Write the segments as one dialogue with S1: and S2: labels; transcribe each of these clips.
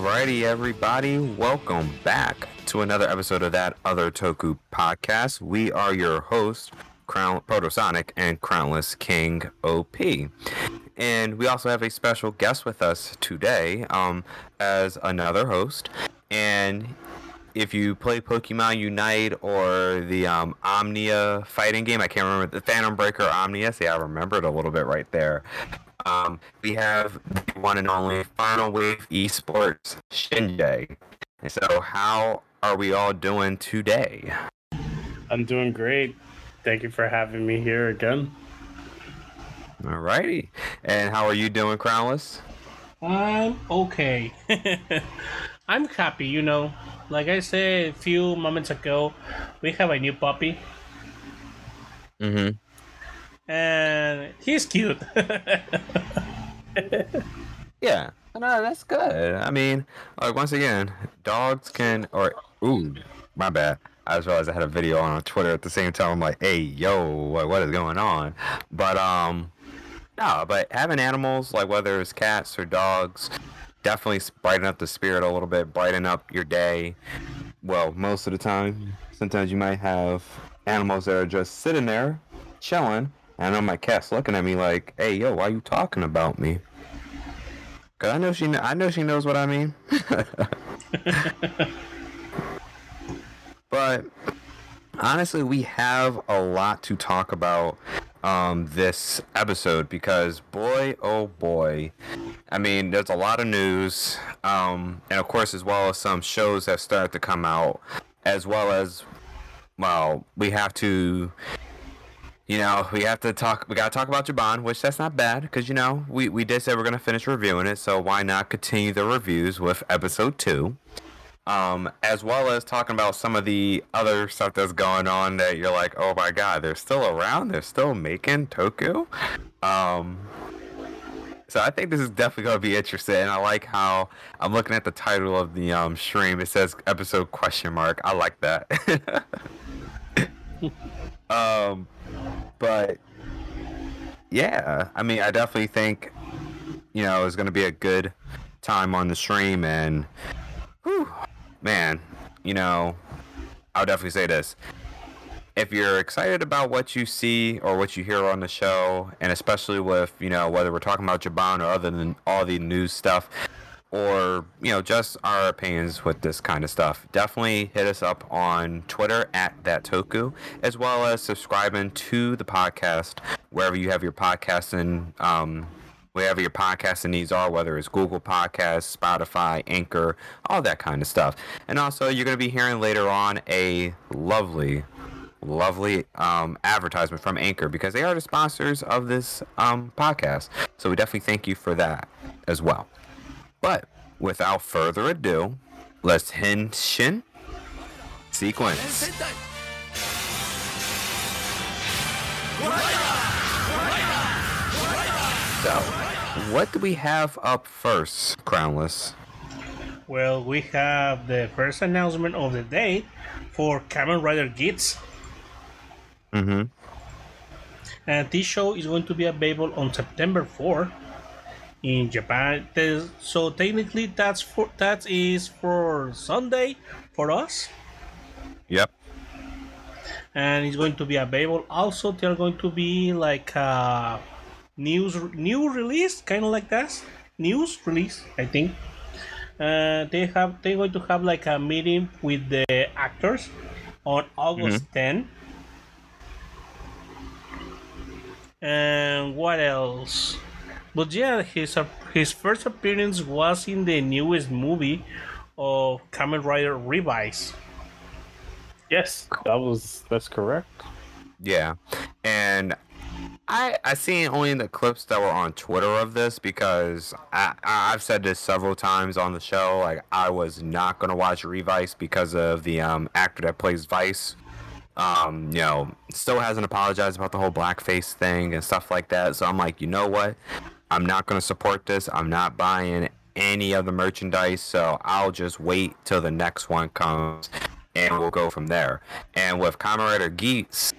S1: Alrighty, everybody, welcome back to another episode of that other Toku podcast. We are your hosts, Crown Protosonic and Crownless King OP. And we also have a special guest with us today um, as another host. And if you play Pokemon Unite or the um, Omnia fighting game, I can't remember the Phantom Breaker Omnia. See, I remembered a little bit right there. Um, we have the one and only Final Wave Esports Shinjay. So, how are we all doing today?
S2: I'm doing great. Thank you for having me here again.
S1: Alrighty. And how are you doing, Crownless?
S3: I'm okay. I'm happy, you know. Like I said a few moments ago, we have a new puppy.
S1: Mm-hmm.
S3: And he's cute.
S1: yeah. No, that's good. I mean, like once again, dogs can or ooh, my bad. I just realized I had a video on Twitter at the same time. I'm like, hey, yo, what, what is going on? But um, no, but having animals like whether it's cats or dogs, definitely brighten up the spirit a little bit, brighten up your day. Well, most of the time, sometimes you might have animals that are just sitting there, chilling. I know my cat's looking at me like, "Hey, yo, why you talking about me?" Cause I know she, I know she knows what I mean. but honestly, we have a lot to talk about um, this episode because boy, oh boy, I mean, there's a lot of news, um, and of course, as well as some shows that started to come out, as well as, well, we have to. You know, we have to talk. We gotta talk about Jiban, which that's not bad because you know we we did say we're gonna finish reviewing it, so why not continue the reviews with episode two? um, as well as talking about some of the other stuff that's going on that you're like, oh my god, they're still around, they're still making Toku. Um, so I think this is definitely to be interesting. And I like how I'm looking at the title of the um, stream. It says episode question mark. I like that. um, but yeah, I mean, I definitely think you know it's going to be a good time on the stream and. Whew, man, you know, I'll definitely say this. If you're excited about what you see or what you hear on the show, and especially with, you know, whether we're talking about Jiban or other than all the news stuff, or, you know, just our opinions with this kind of stuff, definitely hit us up on Twitter at that Toku, as well as subscribing to the podcast wherever you have your podcasting um, wherever your podcasting needs are, whether it's Google Podcasts, Spotify, Anchor, all that kind of stuff. And also, you're going to be hearing later on a lovely, lovely um, advertisement from Anchor because they are the sponsors of this um, podcast. So we definitely thank you for that as well. But without further ado, let's henshin sequence. So, what do we have up first, Crownless?
S3: Well, we have the first announcement of the day for Kamen Rider Geats.
S1: Mm-hmm.
S3: And this show is going to be available on September 4 in Japan. So technically, that's for that is for Sunday for us.
S1: Yep.
S3: And it's going to be available. Also, they're going to be like. Uh, news new release, kind of like that. News release, I think. Uh, they have they're going to have like a meeting with the actors on August mm-hmm. 10. And what else? But yeah, his uh, his first appearance was in the newest movie of Kamen Rider Revice.
S2: Yes, that was that's correct.
S1: Yeah, and I I seen only the clips that were on Twitter of this because I I've said this several times on the show. Like I was not gonna watch Revice because of the um, actor that plays Vice. Um, you know, still hasn't apologized about the whole blackface thing and stuff like that. So I'm like, you know what? I'm not gonna support this. I'm not buying any of the merchandise. So I'll just wait till the next one comes and we'll go from there. And with Kamen Rider Geats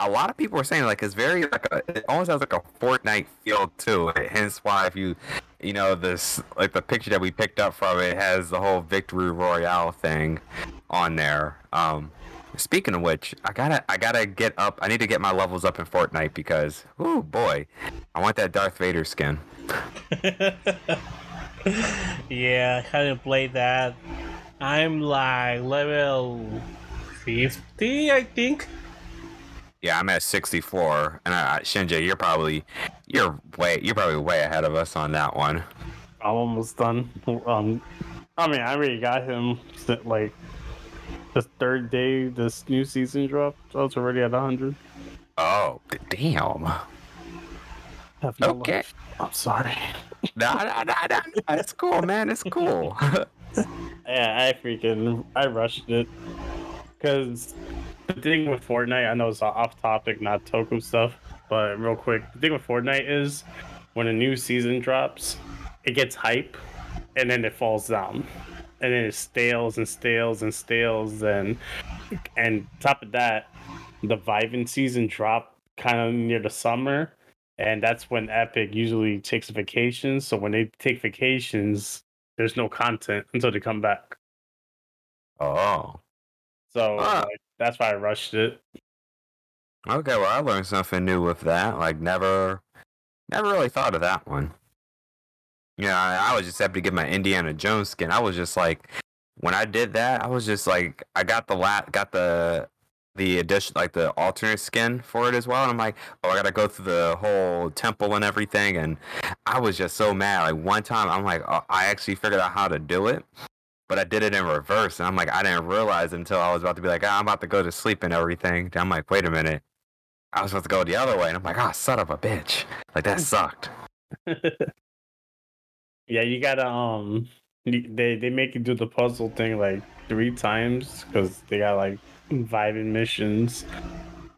S1: a lot of people are saying like it's very like a, it almost has like a Fortnite feel to it. Hence why if you you know this like the picture that we picked up from it has the whole victory royale thing on there. Um, speaking of which, I gotta I gotta get up. I need to get my levels up in Fortnite because oh boy, I want that Darth Vader skin.
S3: yeah, I haven't played that. I'm like level 50, I think.
S1: Yeah, I'm at 64, and uh, ShinJay, you're probably you're way you're probably way ahead of us on that one.
S2: I'm almost done. Um, I mean, I already got him like the third day this new season dropped. So I was already at 100.
S1: Oh, damn.
S2: No
S1: Okay.
S2: life. I'm sorry.
S1: Nah, nah, nah, nah. It's cool, man. It's cool.
S2: Yeah, I freaking I rushed it because the thing with Fortnite, I know it's off topic, not Toku stuff, but real quick, the thing with Fortnite is when a new season drops, it gets hype, and then it falls down, and then it stales and stales and stales, and and top of that, the Vivint season drop kind of near the summer. And that's when Epic usually takes vacations. So when they take vacations, there's no content until they come back.
S1: oh.
S2: So
S1: Ah.
S2: like, that's why I rushed it.
S1: Okay, well, I learned something new with that. Like, never, never really thought of that one. Yeah, I, I was just happy to get my Indiana Jones skin. I was just like, when I did that, I was just like, I got the lat, got the, the addition, like the alternate skin for it as well. And I'm like, oh, I gotta go through the whole temple and everything. And I was just so mad. Like one time, I'm like, oh, I actually figured out how to do it. But I did it in reverse, and I'm like, I didn't realize until I was about to be like, ah, I'm about to go to sleep and everything. I'm like, wait a minute, I was supposed to go the other way, and I'm like, ah, son of a bitch, like that sucked.
S2: yeah, you gotta um, they they make you do the puzzle thing like three times because they got like vibing missions.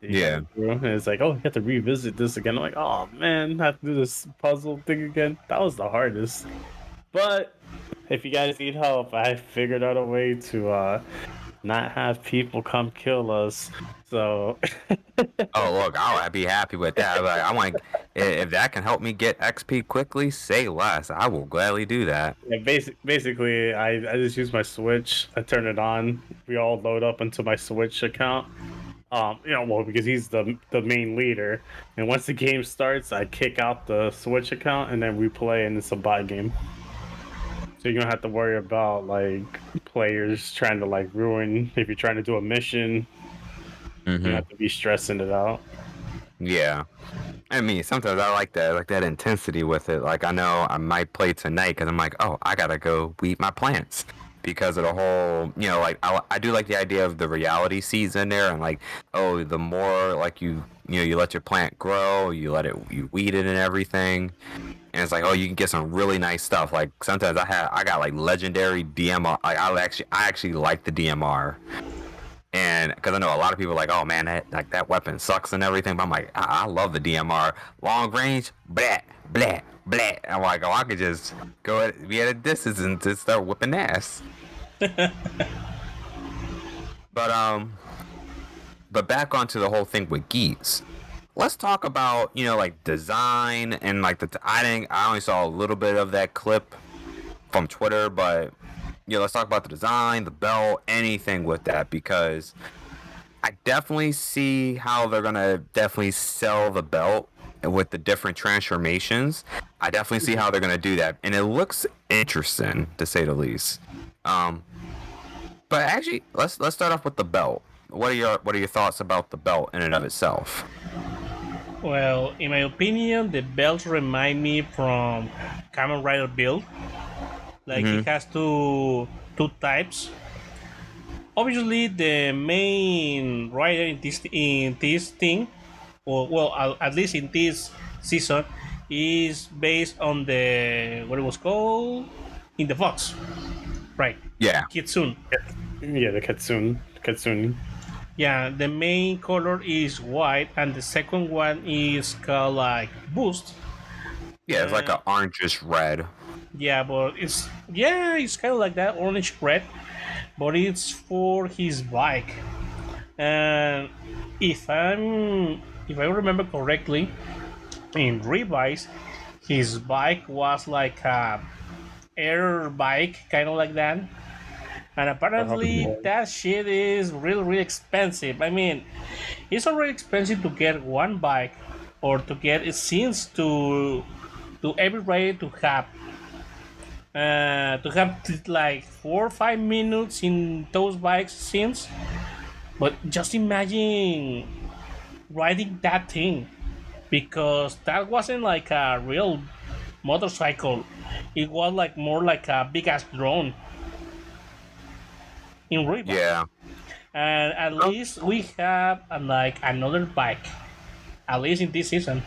S2: that you gotta do, And it's like, oh, you have to revisit this again. I'm like, oh man, I have to do this puzzle thing again. That was the hardest. But if you guys need help, I figured out a way to uh not have people come kill us. So
S1: Oh look, I'll be happy with that. Like, I want if that can help me get XP quickly, say less. I will gladly do that.
S2: Yeah, basic, basically, I, I just use my Switch. I turn it on. We all load up into my Switch account. Um, you know, well, because he's the the main leader. And once the game starts, I kick out the Switch account and then we play, and it's a bot game. So you don't have to worry about like players trying to like ruin if you're trying to do a mission. You
S1: Mhm.
S2: don't have to be stressing it out.
S1: Yeah. I mean, sometimes I like that, like that intensity with it. Like I know I might play tonight because I'm like, oh, I gotta go weed my plants because of the whole, you know, like I, I do like the idea of the reality seeds in there and like, oh, the more like you, you know, you let your plant grow, you let it, you weed it and everything, and it's like, oh, you can get some really nice stuff. Like sometimes I have, I got like legendary DMR. Like I actually, I actually like the DMR. And because I know a lot of people like, oh man, that like that weapon sucks and everything. But I'm like, I, I love the DMR, long range, blah blah blah. I'm like, oh, I could just go at, be at a distance and just start whipping ass. but um, but back onto the whole thing with Geats. Let's talk about you know like design and like the I didn't I only saw a little bit of that clip from Twitter, but know, let's talk about the design, the belt, anything with that because I definitely see how they're gonna definitely sell the belt with the different transformations. I definitely see how they're gonna do that, and it looks interesting to say the least. Um, but actually, let's let's start off with the belt. What are your what are your thoughts about the belt in and of itself?
S3: Well, in my opinion, the belts remind me from Kamen Rider build. Like it mm-hmm. has two two types. Obviously, the main rider in this in this thing, or well, at, at least in this season, is based on the what it was called in the Fox, right?
S1: Yeah,
S3: Kitsune.
S2: Yeah, the Katsune, Katsune.
S3: Yeah, the main color is white, and the second one is called like Boost.
S1: yeah, it's like uh, an orangish red.
S3: Yeah, but it's yeah, it's kind of like that orange red, but it's for his bike. And if I'm if I remember correctly, in Revice, his bike was like a air bike, kind of like that. And apparently, that shit is really, really expensive. I mean, it's already expensive to get one bike or to get scenes to to every rider to have. Uh, to have like four or five minutes in those bikes scenes. But just imagine riding that thing because that wasn't like a real motorcycle. It was like more like a big ass drone. In Revice.
S1: Yeah.
S3: And at least we have uh, like another bike. At least in this season.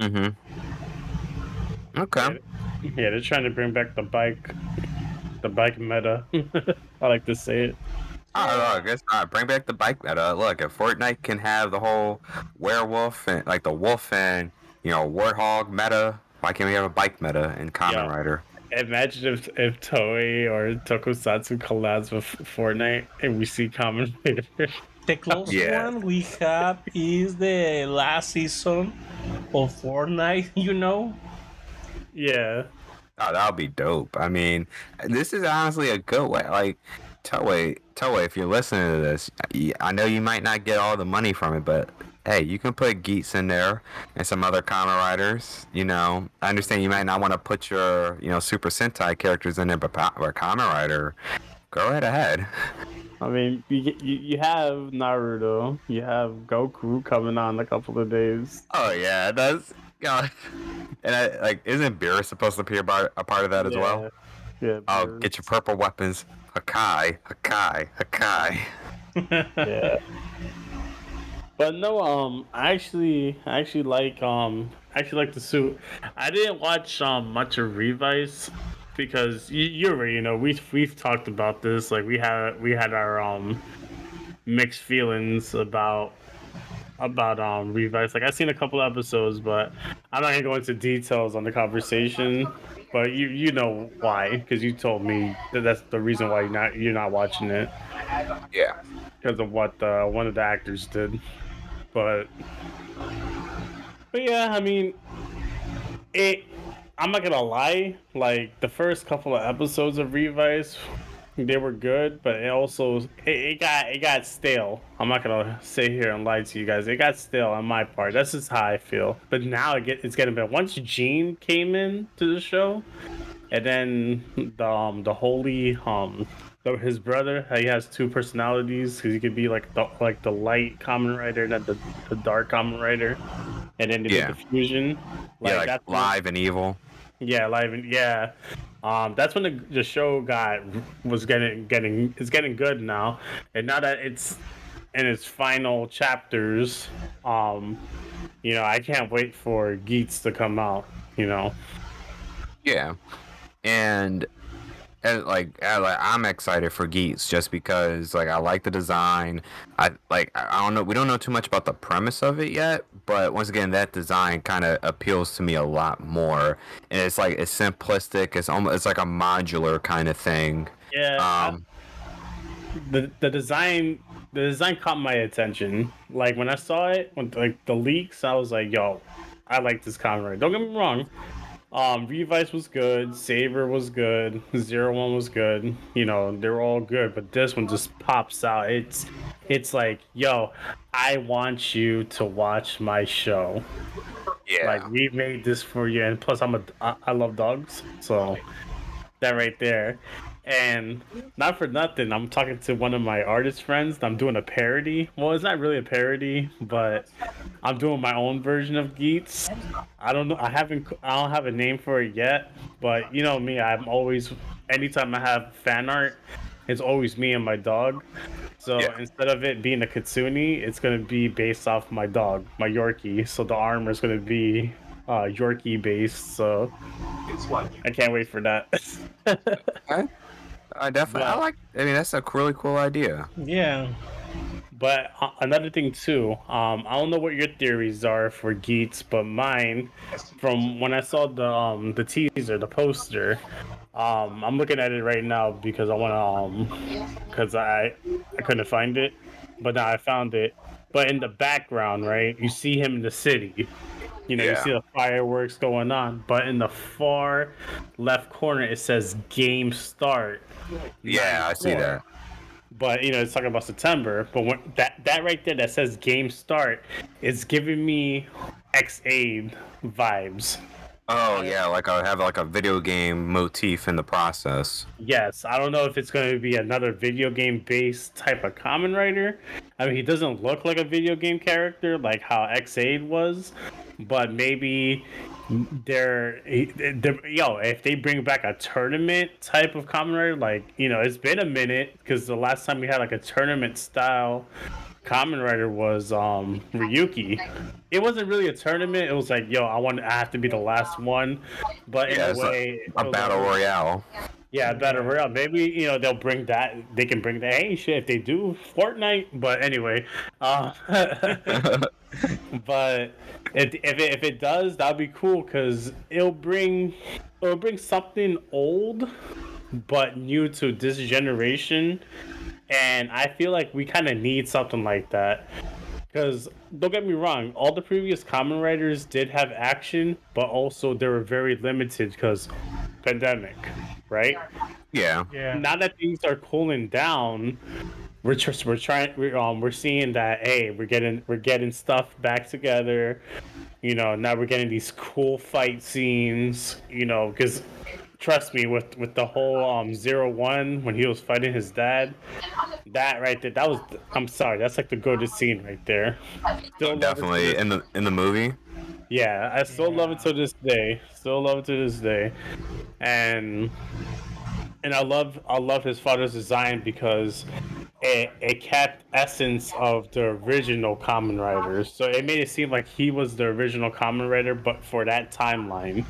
S1: Mm-hmm. Okay.
S2: Yeah, they're trying to bring back the bike, the bike meta. I like to say it.
S1: Oh, oh look, it's not. Bring back the bike meta. Look, if Fortnite can have the whole werewolf and like the wolf and you know warthog meta, why can't we have a bike meta in Kamen
S2: Yeah.
S1: Rider?
S2: Imagine if if Toei or Tokusatsu collabs with Fortnite and we see Kamen Rider.
S3: The closest
S1: Yeah.
S3: one we have is the last season of Fortnite, you know?
S2: Yeah.
S1: Oh, that'll be dope. I mean, this is honestly a good way. Like, Toei, Toei, if you're listening to this, I know you might not get all the money from it, but hey, you can put Geats in there and some other Kamen Riders. You know, I understand you might not want to put your, you know, Super Sentai characters in there, but but Kamen Rider, go right ahead.
S2: I mean, you, you you have Naruto, you have Goku coming on in a couple of days.
S1: Oh yeah, that's. God. And I, like, isn't Beerus supposed to be a part, a part of that as well?
S2: Yeah.
S1: Oh,
S2: Beerus.
S1: get your purple weapons. Hakai, Hakai, Hakai.
S2: yeah. But no, um, I actually, I actually like, um, I actually like the suit. I didn't watch um much of Revice because you, you already know we've we've talked about this. Like we had we had our um mixed feelings about about um Revice. Like I've seen a couple episodes, but I'm not gonna go into details on the conversation. But you you know why? Because you told me that that's the reason why you're not you're not watching it
S1: Yeah.
S2: because of what uh, one of the actors did. But but yeah, I mean, it. I'm not gonna lie. Like the first couple of episodes of Revice, they were good, but it also it, it got it got stale. I'm not gonna sit here and lie to you guys. It got stale on my part. That's just how I feel. But now it get, it's getting better. Once Gene came in to the show, and then the um, the holy um his brother he has two personalities because he could be like the like the light Kamen Rider and the, the dark Kamen Rider and then
S1: Yeah.
S2: the fusion
S1: yeah, like
S2: that's when-
S1: live and evil.
S2: Yeah live and yeah. Um that's when the, the show got was getting getting it's getting good now. And now that it's in its final chapters um you know i can't wait for Geats to come out you know?
S1: Yeah, and, and like, I'm excited for Geats just because like I like the design. I like I don't know we don't know too much about the premise of it yet, but once again that design kind of appeals to me a lot more. And it's like it's simplistic. It's almost it's like a modular kind of thing.
S2: yeah
S1: Um,
S2: the the design the design caught my attention. Like when I saw it, when like the leaks, I was like, "Yo, I like this camera." Don't get me wrong. Um, Revice was good. Saber was good. Zero One was good. You know, they're all good. But this one just pops out. It's it's like, "Yo, I want you to watch my show."
S1: yeah.
S2: Like we made this for you, and plus I'm a I, I love dogs, so that right there. And not for nothing, I'm talking to one of my artist friends. I'm doing a parody. Well, it's not really a parody, but I'm doing my own version of Geats. I don't know. I haven't. I don't have a name for it yet. But you know me. I'm always. Anytime I have fan art, it's always me and my dog. So
S1: Yeah.
S2: instead of it being a Kitsune, it's gonna be based off my dog, my Yorkie. So the armor is gonna be uh, Yorkie based. So I can't wait for that.
S1: I, I definitely I like. I mean that's a really cool idea.
S3: Yeah.
S2: But uh, another thing too, um, I don't know what your theories are for Geats, but mine, from when I saw the um, the teaser, the poster, um, I'm looking at it right now because I want to, um, because I I couldn't find it. but now I found it. But in the background, right, you see him in the city. You know,
S1: Yeah.
S2: you see the fireworks going on, but in the far left corner it says game start.
S1: Yeah, I see that.
S2: But you know, it's talking about September. But when that that right there that says game start is giving me Ex-Aid vibes.
S1: Oh yeah, like I have like a video game motif in the process.
S2: Yes, I don't know if it's going to be another video game based type of Kamen Rider. I mean, he doesn't look like a video game character like how Ex-Aid was, but maybe they're, they're yo, if they bring back a tournament type of Kamen Rider, like, you know, it's been a minute because the last time we had like a tournament style Kamen Rider was um Ryuki. It wasn't really a tournament. It was like, yo, I want to I have to be the last one, but in
S1: Yeah,
S2: a way,
S1: A
S2: was
S1: battle
S2: like-
S1: royale.
S2: Yeah, battle royale. Maybe you know they'll bring that. They can bring that. Hey, shit, if they do Fortnite. But anyway, uh, but if if it, if it does, that'd be cool because it'll bring it'll bring something old but new to this generation, and I feel like we kind of need something like that. Because don't get me wrong, all the previous Kamen Riders did have action, but also they were very limited because pandemic, right?
S1: yeah.
S3: Yeah.
S2: Now that things are cooling down, we're just we're trying we're um we're seeing that hey we're getting we're getting stuff back together, you know now we're getting these cool fight scenes, you know because trust me with with the whole um zero one when he was fighting his dad, that right there that was I'm sorry that's like the goated scene right there. Still love it to
S1: Definitely in the in the movie.
S2: Yeah, I still love it to this day. Still love it to this day, and and I love I love his father's design because it it kept essence of the original Kamen Riders. So it made it seem like he was the original Kamen Rider, but for that timeline.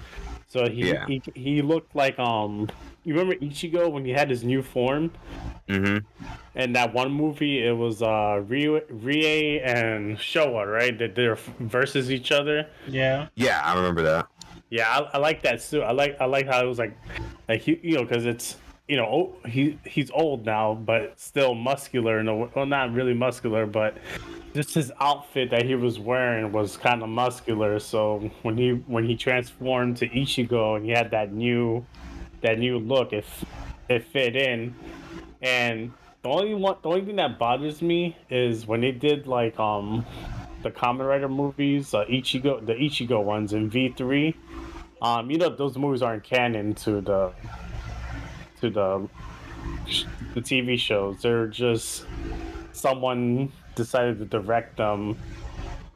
S2: So he
S1: Yeah.
S2: he, he looked like um. You remember Ichigo when he had his new form?
S1: Mm-hmm.
S2: In that one movie, it was uh Rie, Rie and Showa, right? That they're versus each other.
S3: Yeah.
S1: Yeah, I remember that.
S2: Yeah, I, I like that too. I like I like how it was like, like he, you know, because it's you know oh, he he's old now, but still muscular. No, well, not really muscular, but just his outfit that he was wearing was kind of muscular. So when he when he transformed to Ichigo and he had that new that new look, it f- it fit in. And the only one, the only thing that bothers me is when they did like um the Kamen Rider movies, uh, Ichigo, the Ichigo ones in V three. Um, you know those movies aren't canon to the to the the TV shows. They're just someone decided to direct them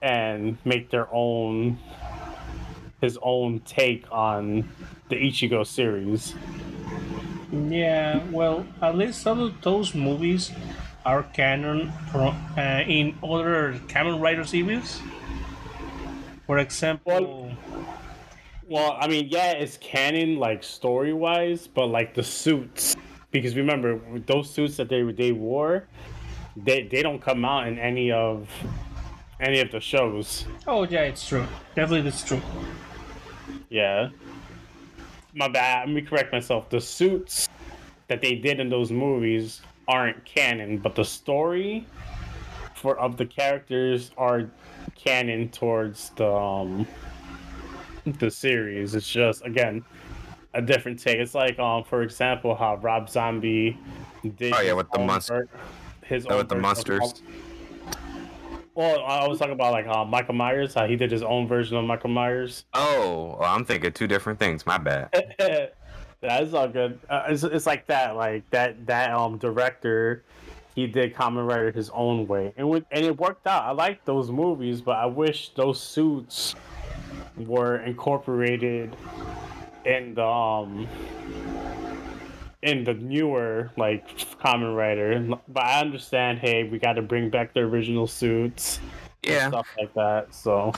S2: and make their own his own take on the Ichigo series.
S3: Yeah, well, at least some of those movies are canon from, uh, in other Kamen Rider series. For example,
S2: Well, I mean, yeah, it's canon like story wise, but like the suits, because remember those suits that they they wore, they they don't come out in any of any of the shows.
S3: oh yeah, it's true. Definitely, it's true.
S2: Yeah. My bad. Let me correct myself. The suits that they did in those movies aren't canon, but the story for of the characters are canon towards the um the series. It's just again a different take. It's like um for example how Rob Zombie did
S1: Oh, yeah, with the
S2: ver- his
S1: Oh, with the
S2: version of-
S1: monsters.
S2: Well, I was talking about like uh, Michael Myers, how he did his own version of Michael Myers.
S1: Oh, well, I'm thinking two different things. My bad.
S2: yeah, it's all good. Uh, it's, it's like that, like that that um director, he did Kamen Rider his own way, and with, and it worked out. I like those movies, but I wish those suits were incorporated in the um in the newer like Kamen Rider But I understand, hey, we got to bring back the original suits, and
S1: Yeah,
S2: stuff like that. So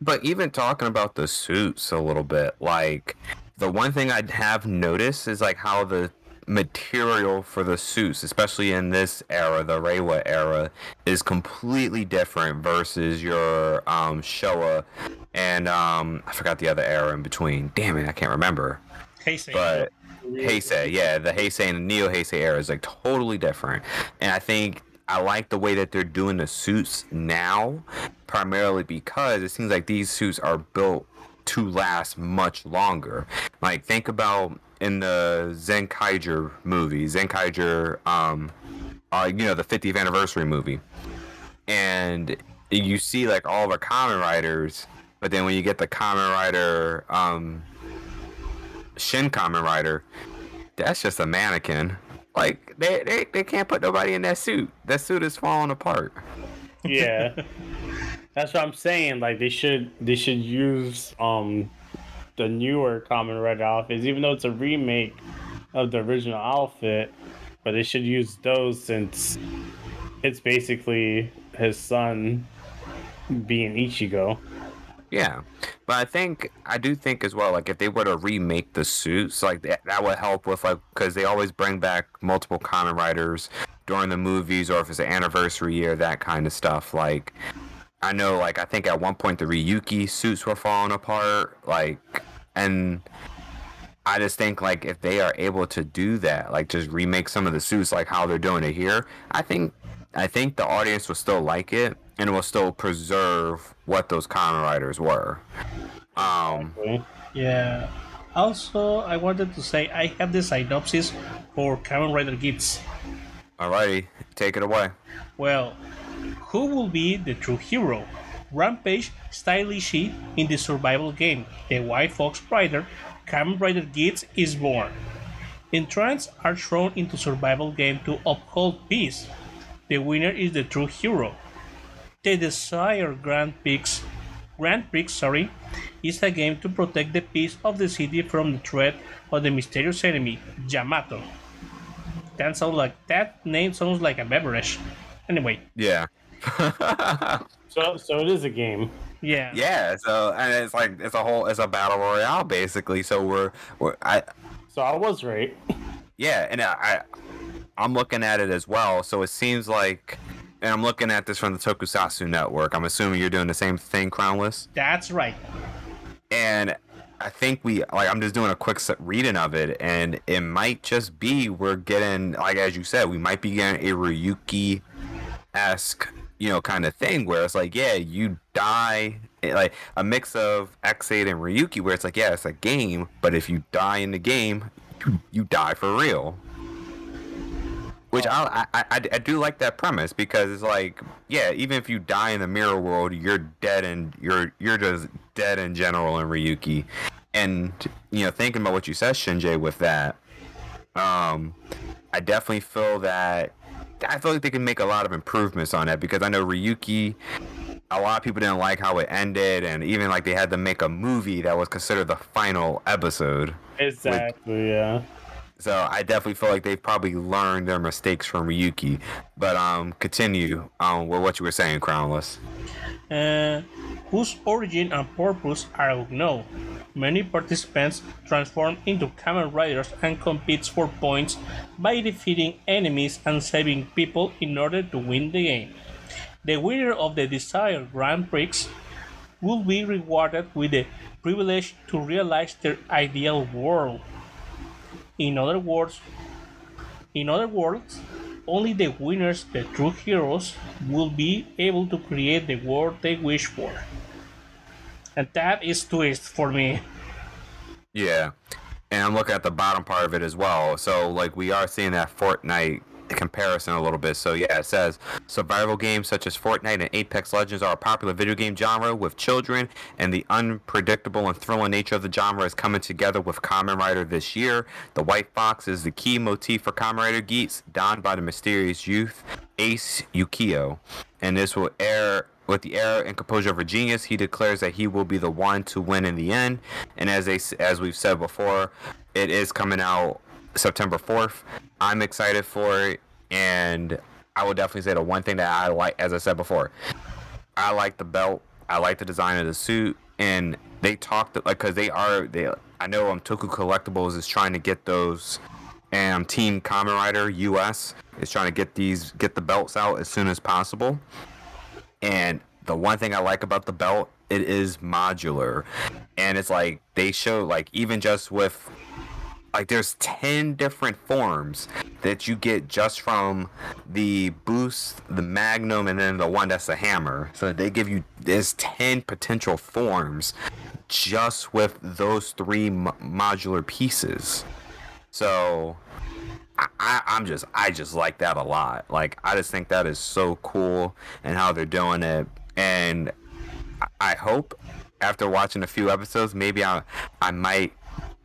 S1: but even talking about the suits a little bit, like the one thing i'd have noticed is like how the material for the suits, especially in this era, the Reiwa era, is completely different versus your um, Showa and um, I forgot the other era in between. Damn it, I can't remember.
S3: Heisei.
S1: But Heisei, yeah, the Heisei and the Neo Heisei era is like totally different, and I think I like the way that they're doing the suits now, primarily because it seems like these suits are built to last much longer. Like think about in the Zenkaiger movie, Zenkaiger, um, uh, you know, the 50th anniversary movie, and you see like all the Kamen Riders, but then when you get the Kamen Rider, um, Shin Kamen Rider, that's just a mannequin. Like they, they, they can't put nobody in that suit. That suit is falling apart.
S2: Yeah. That's what I'm saying. Like they should they should use um the newer Kamen Rider outfits, even though it's a remake of the original outfit, but they should use those since it's basically his son being Ichigo.
S1: Yeah, but I think I do think as well. Like if they were to remake the suits, like that, that would help with like because they always bring back multiple Kamen Riders during the movies or if it's an anniversary year, that kind of stuff. Like I know, like I think at one point the Ryuki suits were falling apart. Like and I just think like if they are able to do that, like just remake some of the suits like how they're doing it here, I think I think the audience will still like it and will still preserve what those Kamen Riders were. Um,
S3: Yeah. Also, I wanted to say I have the synopsis for Kamen Rider Geats.
S1: alrighty, take it away.
S3: Well, who will be the true hero? Rampage Stylishi in the survival game. The White Fox Rider, Kamen Rider Geats is born. Entrants are thrown into survival game to uphold peace. The winner is the true hero. The Desire Grand Prix, Grand Prix, sorry, is a game to protect the peace of the city from the threat of the mysterious enemy, Jyamato. That sounds like that name sounds like a beverage. Anyway,
S1: Yeah.
S2: So so it is a game.
S3: yeah.
S1: yeah, so and it's like it's a whole it's a battle royale basically. So we're, we're I
S2: So I was right.
S1: Yeah, and I, I I'm looking at it as well. So it seems like, and I'm looking at this from the Tokusatsu network. I'm assuming you're doing the same thing, Crownless.
S3: That's right.
S1: And I think we like I'm just doing a quick reading of it, and it might just be we're getting like as you said, we might be getting a Ryuki esque you know kind of thing where it's like yeah you die eh, like a mix of Ex-Aid and Ryuki where it's like yeah it's a game, but if you die in the game, you, you die for real. Which I, I, I I do like that premise because it's like yeah even if you die in the mirror world you're dead and you're you're just dead in general in Ryuki, and you know thinking about what you said Shinji with that, um, I definitely feel that I feel like they can make a lot of improvements on that because I know Ryuki. A lot of people didn't like how it ended, and even like they had to make a movie that was considered the final episode.
S2: Exactly. Yeah.
S1: So I definitely feel like they've probably learned their mistakes from Ryuki. But um, continue um with what you were saying, Crownless.
S3: Uh, whose origin and purpose are unknown. Many participants transform into Kamen Riders and competes for points by defeating enemies and saving people in order to win the game. The winner of the desired Grand Prix will be rewarded with the privilege to realize their ideal world. In other words, in other words, only the winners, the true heroes, will be able to create the world they wish for. And that is twist for me.
S1: Yeah, and I'm looking at the bottom part of it as well. So like we are seeing that Fortnite comparison a little bit. So yeah, it says survival games such as Fortnite and Apex Legends are a popular video game genre with children, and the unpredictable and thrilling nature of the genre is coming together with Kamen Rider this year. The White Fox is the key motif for Kamen Rider donned by the mysterious youth Ace Yukio, and this will air. With the air and composure of a genius, he declares that he will be the one to win in the end. And as they, as we've said before, it is coming out September 4th. I'm excited for it, and I will definitely say the one thing that I like, as I said before, I like the belt. I like the design of the suit, and they talked like because they are they. I know um Toku Collectibles is trying to get those, and um, Team Kamen Rider US is trying to get these get the belts out as soon as possible. And the one thing I like about the belt, it is modular, and it's like they show like even just with like there's 10 different forms that you get just from the boost the magnum and then the one that's the hammer. So they give you there's 10 potential forms just with those three mo- modular pieces. So I, i'm just i just like that a lot. Like i just think that is so cool and how they're doing it. And i hope after watching a few episodes maybe i i might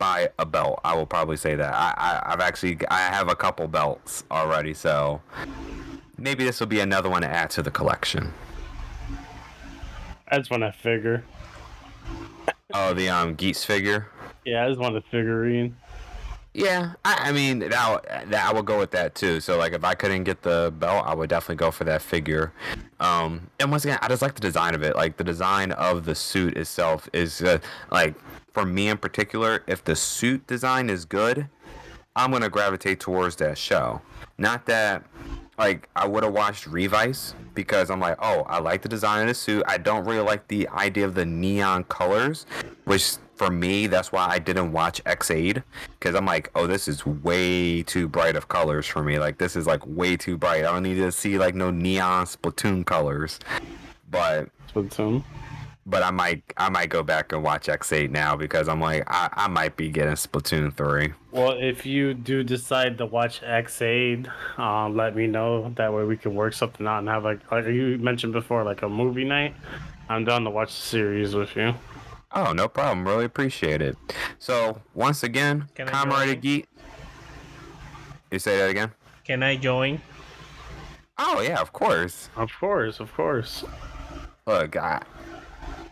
S1: buy a belt. I will probably say that. I, I I've actually I have a couple belts already, so maybe this will be another one to add to the collection.
S2: I just want a figure.
S1: Oh, the um Geats figure.
S2: Yeah, I just want a figurine.
S1: Yeah, I, I mean that, that I would go with that too. So like if I couldn't get the belt, I would definitely go for that figure. Um, and once again, I just like the design of it. Like the design of the suit itself is uh, like for me in particular, if the suit design is good, I'm gonna gravitate towards that show. Not that like I would have watched Revice because I'm like, oh, I like the design of the suit. I don't really like the idea of the neon colors, which for me that's why I didn't watch Ex-Aid because I'm like, oh, this is way too bright of colors for me. Like this is like way too bright. I don't need to see like no neon Splatoon colors. But
S2: Splatoon.
S1: But I might I might go back and watch Ex-Aid now because I'm like I, I might be getting Splatoon 3.
S2: Well, if you do decide to watch Ex-Aid, uh, let me know. That way we can work something out and have like like you mentioned before, like a movie night. I'm down to watch the series with you.
S1: Oh, no problem. Really appreciate it. So once again,
S3: Can
S1: Comrade
S3: join?
S1: Geek. You say that again?
S3: Can I join?
S1: Oh yeah, of course.
S2: Of course, of course.
S1: Look, I,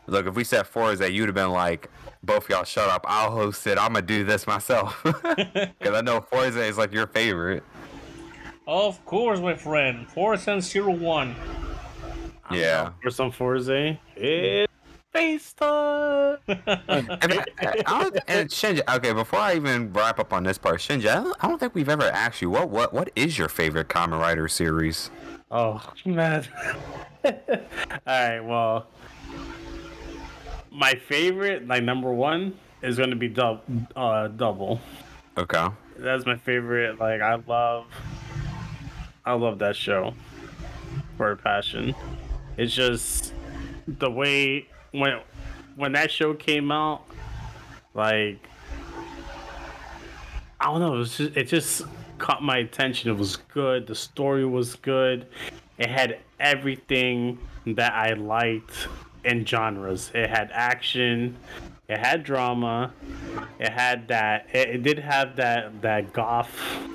S1: look. If we set that you'd have been like, both y'all shut up. I'll host it. I'm gonna do this myself because I know Forza is like your favorite.
S3: Of course, my friend. Forza Zero One.
S1: Yeah.
S2: For some Forza, eh? it's FaceTime.
S1: And, I, I don't, and Shinji, okay, before I even wrap up on this part, Shinji, I don't, I don't think we've ever asked you what what what is your favorite Kamen Rider series?
S2: Oh man. All right. Well, my favorite, like number one, is going to be dub, uh, double.
S1: Okay.
S2: That's my favorite. Like I love, I love that show for a passion. It's just the way when when that show came out, like I don't know, it was just, it just caught my attention. It was good. The story was good. It had everything that I liked in genres. It had action. It had drama. It had that. It, it did have that that goth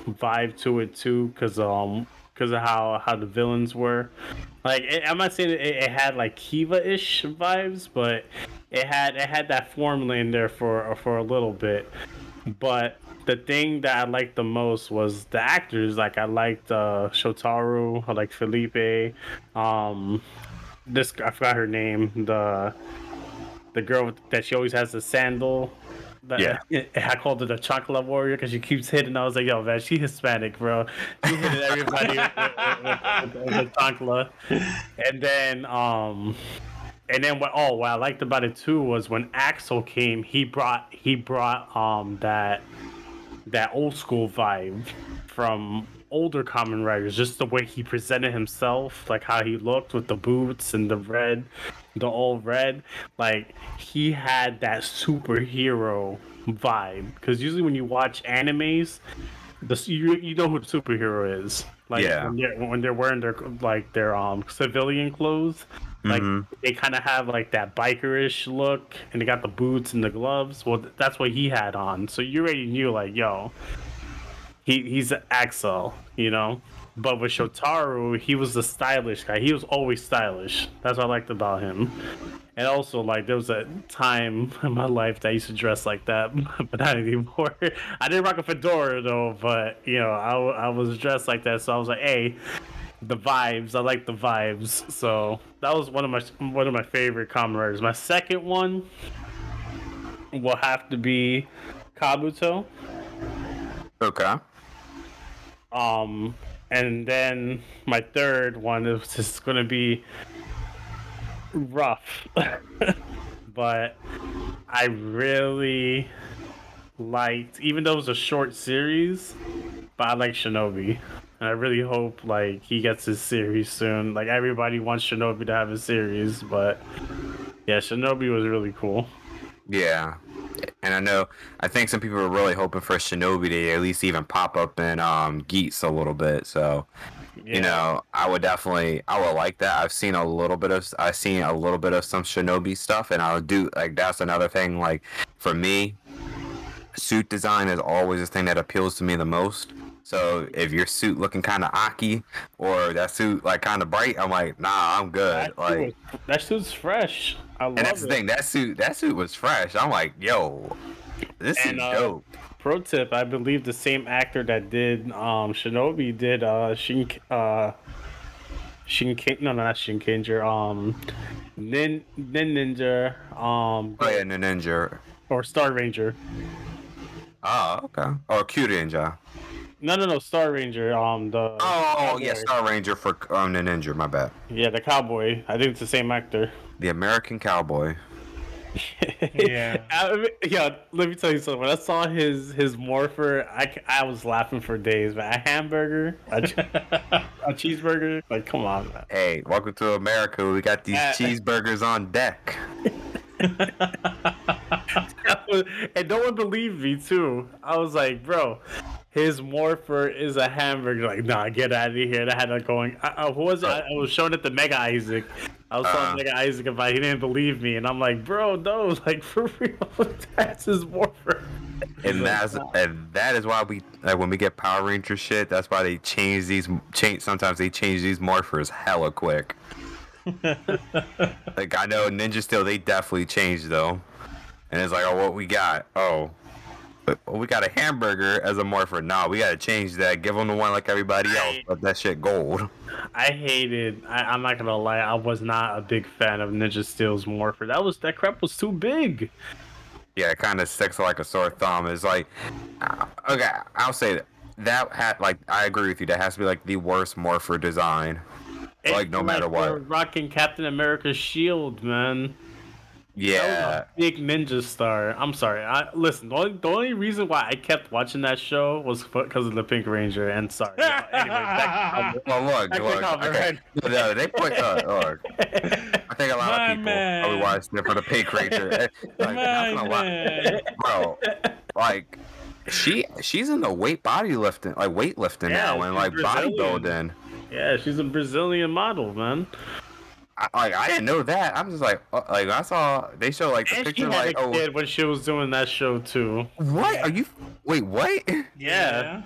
S2: vibe to it too, cause um, cause of how how the villains were. Like it, I'm not saying it, it had like Kiva-ish vibes, but it had it had that formula in there for for a little bit. But the thing that I liked the most was the actors. Like I liked uh, Shotaro, I liked Felipe. Um, this I forgot her name. The the girl that she always has the sandal. That,
S1: Yeah.
S2: I called her the chocolate warrior because she keeps hitting. I was like, yo, man, she Hispanic, bro. She hitting everybody with, with, with, with, with chancla. And then, um, and then what? Oh, what I liked about it too was when Axel came, he brought he brought um that that old school vibe from older Kamen Riders just the way he presented himself like how he looked with the boots and the red the all red like he had that superhero vibe because usually when you watch animes the you, you know who the superhero is like
S1: Yeah.
S2: when, they're, when they're wearing their like their um civilian clothes like
S1: Mhm.
S2: they kind of have like that bikerish look and they got the boots and the gloves well that's what he had on so you already knew like yo he he's Axel, you know. But with Shotaro, he was the stylish guy. He was always stylish. That's what I liked about him. And also, like, there was a time in my life that I used to dress like that, but not anymore. I didn't rock a fedora though, but you know, I, I was dressed like that, so I was like, hey, the vibes. I like the vibes. So that was one of my one of my favorite writers. My second one will have to be Kabuto.
S1: Okay.
S2: Um, and then my third one is just gonna be rough, but I really liked, even though it was a short series, but I like Shinobi. And I really hope like he gets his series soon. Like everybody wants Shinobi to have a series, but yeah, Shinobi was really cool.
S1: Yeah. And I know, I think some people were really hoping for Shinobi to at least even pop up in um, Geats a little bit. So,
S2: Yeah.
S1: you know, I would definitely, I would like that. I've seen a little bit of, I've seen a little bit of some Shinobi stuff, and I'll do like that's another thing. Like for me, suit design is always the thing that appeals to me the most. So if your suit looking kind of aki or that suit like kind of bright, I'm like, nah, I'm good.
S2: that,
S1: Like,
S2: suit that suit's fresh. I love
S1: and that's
S2: it.
S1: the thing. That suit, that suit was fresh. I'm like, yo, this
S2: And,
S1: is
S2: uh,
S1: dope.
S2: Pro tip: I believe the same actor that did um Shinobi did uh Shin uh Shin no no not Shinkenger um Nin Nin Ninja um
S1: Oh yeah, the ninja.
S2: or Star Ranger.
S1: Oh, okay. Or Q Ninja.
S2: No no no Star Ranger um the
S1: Oh, yeah. Star Ranger for um, the ninja. My bad.
S2: yeah the cowboy. I think it's the same actor.
S1: The American Cowboy.
S3: Yeah.
S2: I, yeah, let me tell you something. When I saw his his morpher, I, I was laughing for days. Man, a hamburger, a, a cheeseburger, like come on, man.
S1: Hey, welcome to America. We got these
S2: Uh,
S1: cheeseburgers on deck.
S2: and no one believed me too. I was like, bro, his morpher is a hamburger. Like, nah, get out of here. I had it going. I, I, was? I, I was showing it to Mega Isaac. I was
S1: Uh.
S2: Mega Isaac about. it. He didn't believe me, and I'm like, bro, no, like for real, that's his morpher.
S1: And that's and that is why we like when we get Power Ranger shit. That's why they change these change. Sometimes they change these morphers hella quick. like I know Ninja Steel, they definitely changed though. And it's like, oh, what we got? Oh, but we got a hamburger as a morpher. Nah, we gotta change that. Give them the one like everybody else. But that shit gold.
S2: I hated. I, I'm not gonna lie. I was not a big fan of Ninja Steel's morpher. That was that crap was too big.
S1: Yeah, it kind of sticks like a sore thumb. It's like, uh, okay, I'll say that that had like I agree with you. That has to be like the worst morpher design. Like, no
S2: It's
S1: matter what.
S2: Rocking Captain America's shield, man.
S1: Yeah,
S2: big ninja star. I'm sorry. I listen. The only, the only reason why I kept watching that show was because of the Pink Ranger. And sorry. know, anyway, back
S1: Well, look,
S2: Back
S1: look.
S2: cover,
S1: Okay. No, they put uh, look. I think a lot
S3: My
S1: of people
S3: man.
S1: probably watched it for the Pink Ranger. Like, not
S3: Man.
S1: bro. Like, she she's in the weight bodylifting, like weightlifting
S2: Yeah,
S1: now, and like
S2: Brazilian.
S1: bodybuilding.
S2: yeah, she's a Brazilian model, man.
S1: I, like I didn't know that. I'm just like, uh, like I saw they show like the
S2: And she
S1: picture,
S2: had
S1: like,
S2: a
S1: oh,
S2: kid when she was doing that show too.
S1: what are you? Wait, what?
S2: Yeah.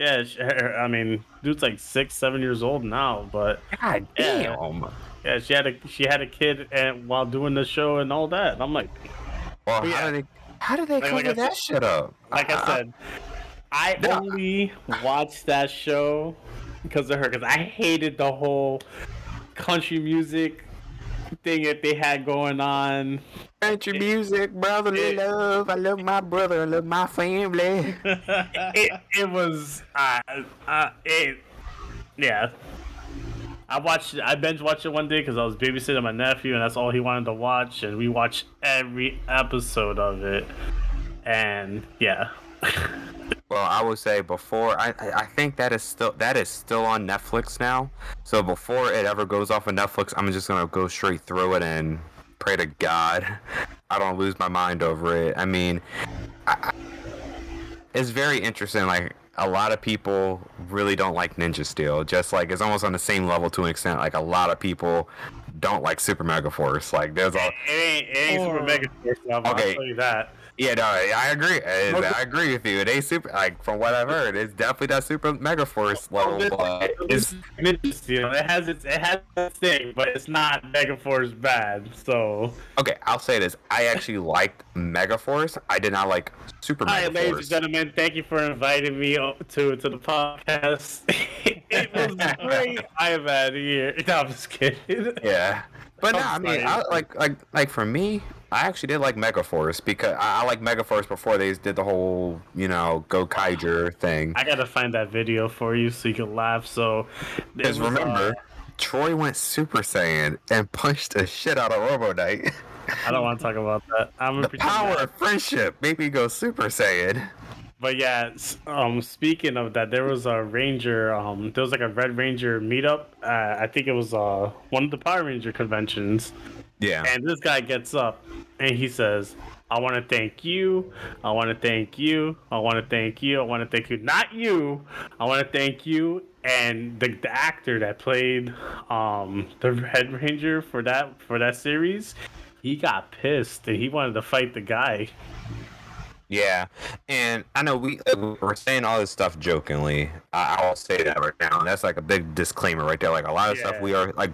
S2: Yeah, she, her, I mean, dude's like six, seven years old now, but
S1: God
S2: Yeah.
S1: damn.
S2: yeah, she had a she had a kid and while doing the show and all that. And I'm like,
S1: Well,
S2: Yeah.
S1: how did they? How did they
S2: Like-
S1: cover
S2: like
S1: that
S2: said-
S1: shit up?
S2: like I said, I
S1: No.
S2: only watched that show because of her. Because I hated the whole country music thing that they had going on.
S1: country music, brotherly
S2: it-
S1: love. I love my brother. I love my family.
S2: It it was uh, uh it yeah. I watched I binge watched it one day because I was babysitting my nephew and that's all he wanted to watch and we watched every episode of it and yeah.
S1: Well, I would say before I I I think that is still that is still on Netflix now. So before it ever goes off of Netflix, I'm just gonna go straight through it and pray to God I don't lose my mind over it. I mean, I, I- it's very interesting. Like a lot of people really don't like Ninja Steel. Just like it's almost on the same level to an extent. Like a lot of people don't like Super Mega Force. Like there's all
S2: It ain't, it ain't Super Mega Force level,
S1: Okay.
S2: I'll tell you that.
S1: Yeah, no, I agree. Uh, I, I agree with you. It ain't super. Like from what I've heard, it's definitely that super mega force level. But it's
S2: Ninja Steel. It has its it has its thing, but it's not Mega Force bad. So
S1: okay. I'll say this. I actually liked Mega Force. I did not like Super
S2: Hi,
S1: Mega
S2: ladies and gentlemen. Thank you for inviting me to to the podcast. it was great. I am out of here. No, I'm just kidding.
S1: Yeah, but no, I mean. I, like like like for me, I actually did like Mega Force because I, I like Mega Force before they did the whole you know Gokaiger thing.
S2: I gotta find that video for you so you can laugh. So,
S1: Because remember,
S2: uh,
S1: Troy went Super Saiyan and punched the shit out of Robo Knight.
S2: I don't want to talk about that. I'm
S1: The power
S2: that-
S1: of friendship made me go Super Saiyan.
S2: But yeah, um, speaking of that, there was a ranger. Um, there was like a Red Ranger meetup. Uh, I think it was uh one of the Power Ranger conventions.
S1: Yeah.
S2: And this guy gets up and he says, "I want to thank you. I want to thank you. I want to thank you. I want to thank you. Not you. I want to thank you." And the, the actor that played um the Red Ranger for that for that series, he got pissed and he wanted to fight the guy.
S1: Yeah, and I know we we're saying all this stuff jokingly. I, I'll say that right now. And that's like a big disclaimer right there. Like a lot of stuff we are like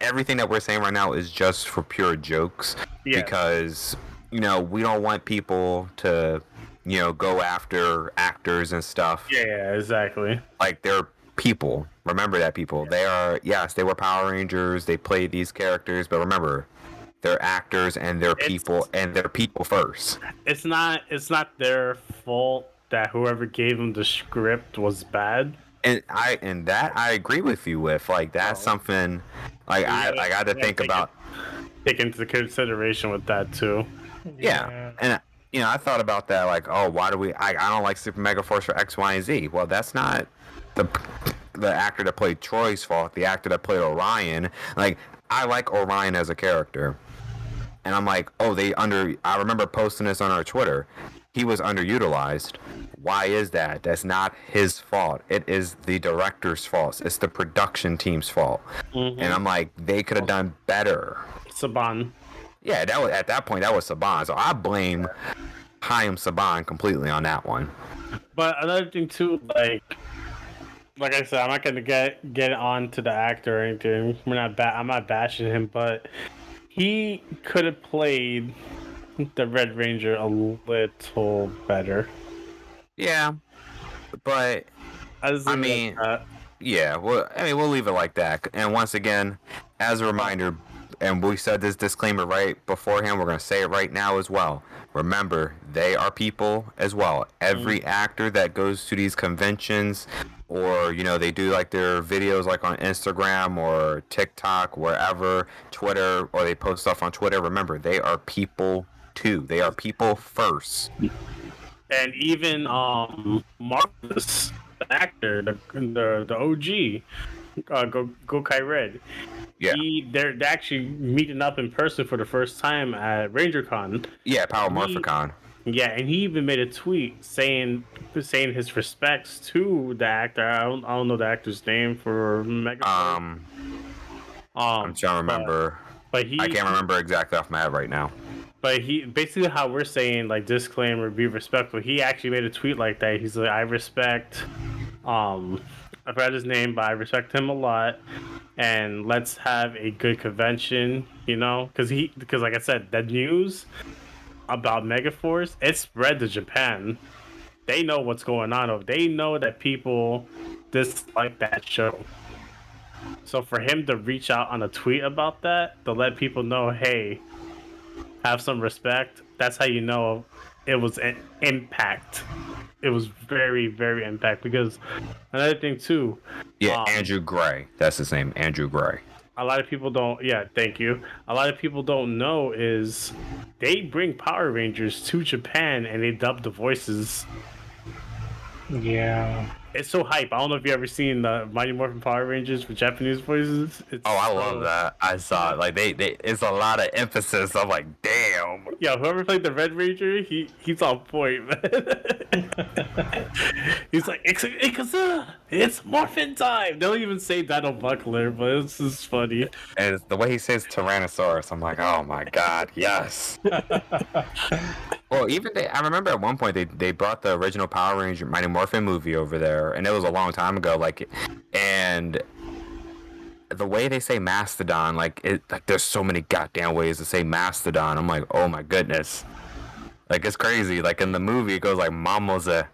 S1: everything that we're saying right now is just for pure jokes
S2: Yeah.
S1: because you know we don't want people to you know go after actors and stuff.
S2: Yeah, yeah, exactly.
S1: Like they're people. Remember that people. They are yes, they were Power Rangers. They played these characters, but remember. They're actors and they're
S2: It's-
S1: people and they're people first.
S2: it's not it's not their fault that whoever gave them the script was bad.
S1: And I and that I agree with you with like that's
S2: Oh.
S1: something like I
S2: Yeah,
S1: I got to think
S2: take it.
S1: about
S2: Take into consideration with that too.
S1: yeah. and you know I thought about that like oh why do we I, I don't like Super Mega Force for X Y and Z well that's not the the actor that played Troy's fault the actor that played Orion like I like Orion as a character and I'm like oh they under I remember posting this on our Twitter he was underutilized why is that that's not his fault it is the director's fault it's the production team's fault
S2: Mm-hmm.
S1: and I'm like they could have done better
S2: Saban.
S1: yeah, that was at that point that was Saban. So I blame Chaim Saban completely on that one.
S2: But another thing too, like like I said, I'm not gonna get get on to the actor or anything. We're not ba- I'm not bashing him, but he could have played the Red Ranger a little better.
S1: Yeah, but
S2: I,
S1: I
S2: leave it at
S1: mean-
S2: that.
S1: Uh, yeah, well, I mean, we'll leave it like that. And once again, as a reminder, and we said this disclaimer right beforehand, we're gonna say it right now as well. Remember, they are people as well. Every mm. actor that goes to these conventions, or you know, they do like their videos like on Instagram or TikTok, wherever, Twitter, or they post stuff on Twitter. Remember, they are people too. They are people first.
S2: and even um Marcus, the actor, the the, the OG, uh, Go Gokai Red.
S1: Yeah.
S2: He, they're, they're actually meeting up in person for the first time at RangerCon.
S1: Yeah, Power Morphicon.
S2: Yeah, and he even made a tweet saying saying his respects to the actor. I don't, I don't know the actor's name for Mega.
S1: Um,
S2: um,
S1: I'm trying to remember.
S2: but he,
S1: I can't remember exactly off my head right now.
S2: But he basically how we're saying like disclaimer, be respectful. He actually made a tweet like that. He's like, I respect, um, I forgot his name, but I respect him a lot, and let's have a good convention. You know, because he because like I said, the news about Megaforce it spread to Japan. They know what's going on. Over. They know that people dislike that show. So for him to reach out on a tweet about that to let people know, hey, have some respect. That's how you know it was an impact. It was very, very impact because another thing too,
S1: Yeah,
S2: Um,
S1: Andrew Gray. That's his name, Andrew Gray.
S2: a lot of people don't yeah, thank you. A lot of people don't know is they bring Power Rangers to Japan and they dub the voices.
S3: Yeah.
S2: It's so hype. I don't know if you ever seen the Mighty Morphin Power Rangers with Japanese voices. It's
S1: Oh, I
S2: so-
S1: love that. I saw it. Like they, they, it's a lot of emphasis. I'm like, damn.
S2: Yeah, whoever played the Red Ranger, he he's on point, man. he's like, it's it's, it's morphin time. They don't even say Dino Buckler, but it's just funny.
S1: And it's the way he says Tyrannosaurus, I'm like, oh my god, yes. well, even they, I remember at one point they they brought the original Power Ranger Mighty Morphin movie over there, and it was a long time ago. Like, and the way they say mastodon, like it, like there's so many goddamn ways to say mastodon. I'm like, oh my goodness, like it's crazy. Like in the movie, it goes like mamoza,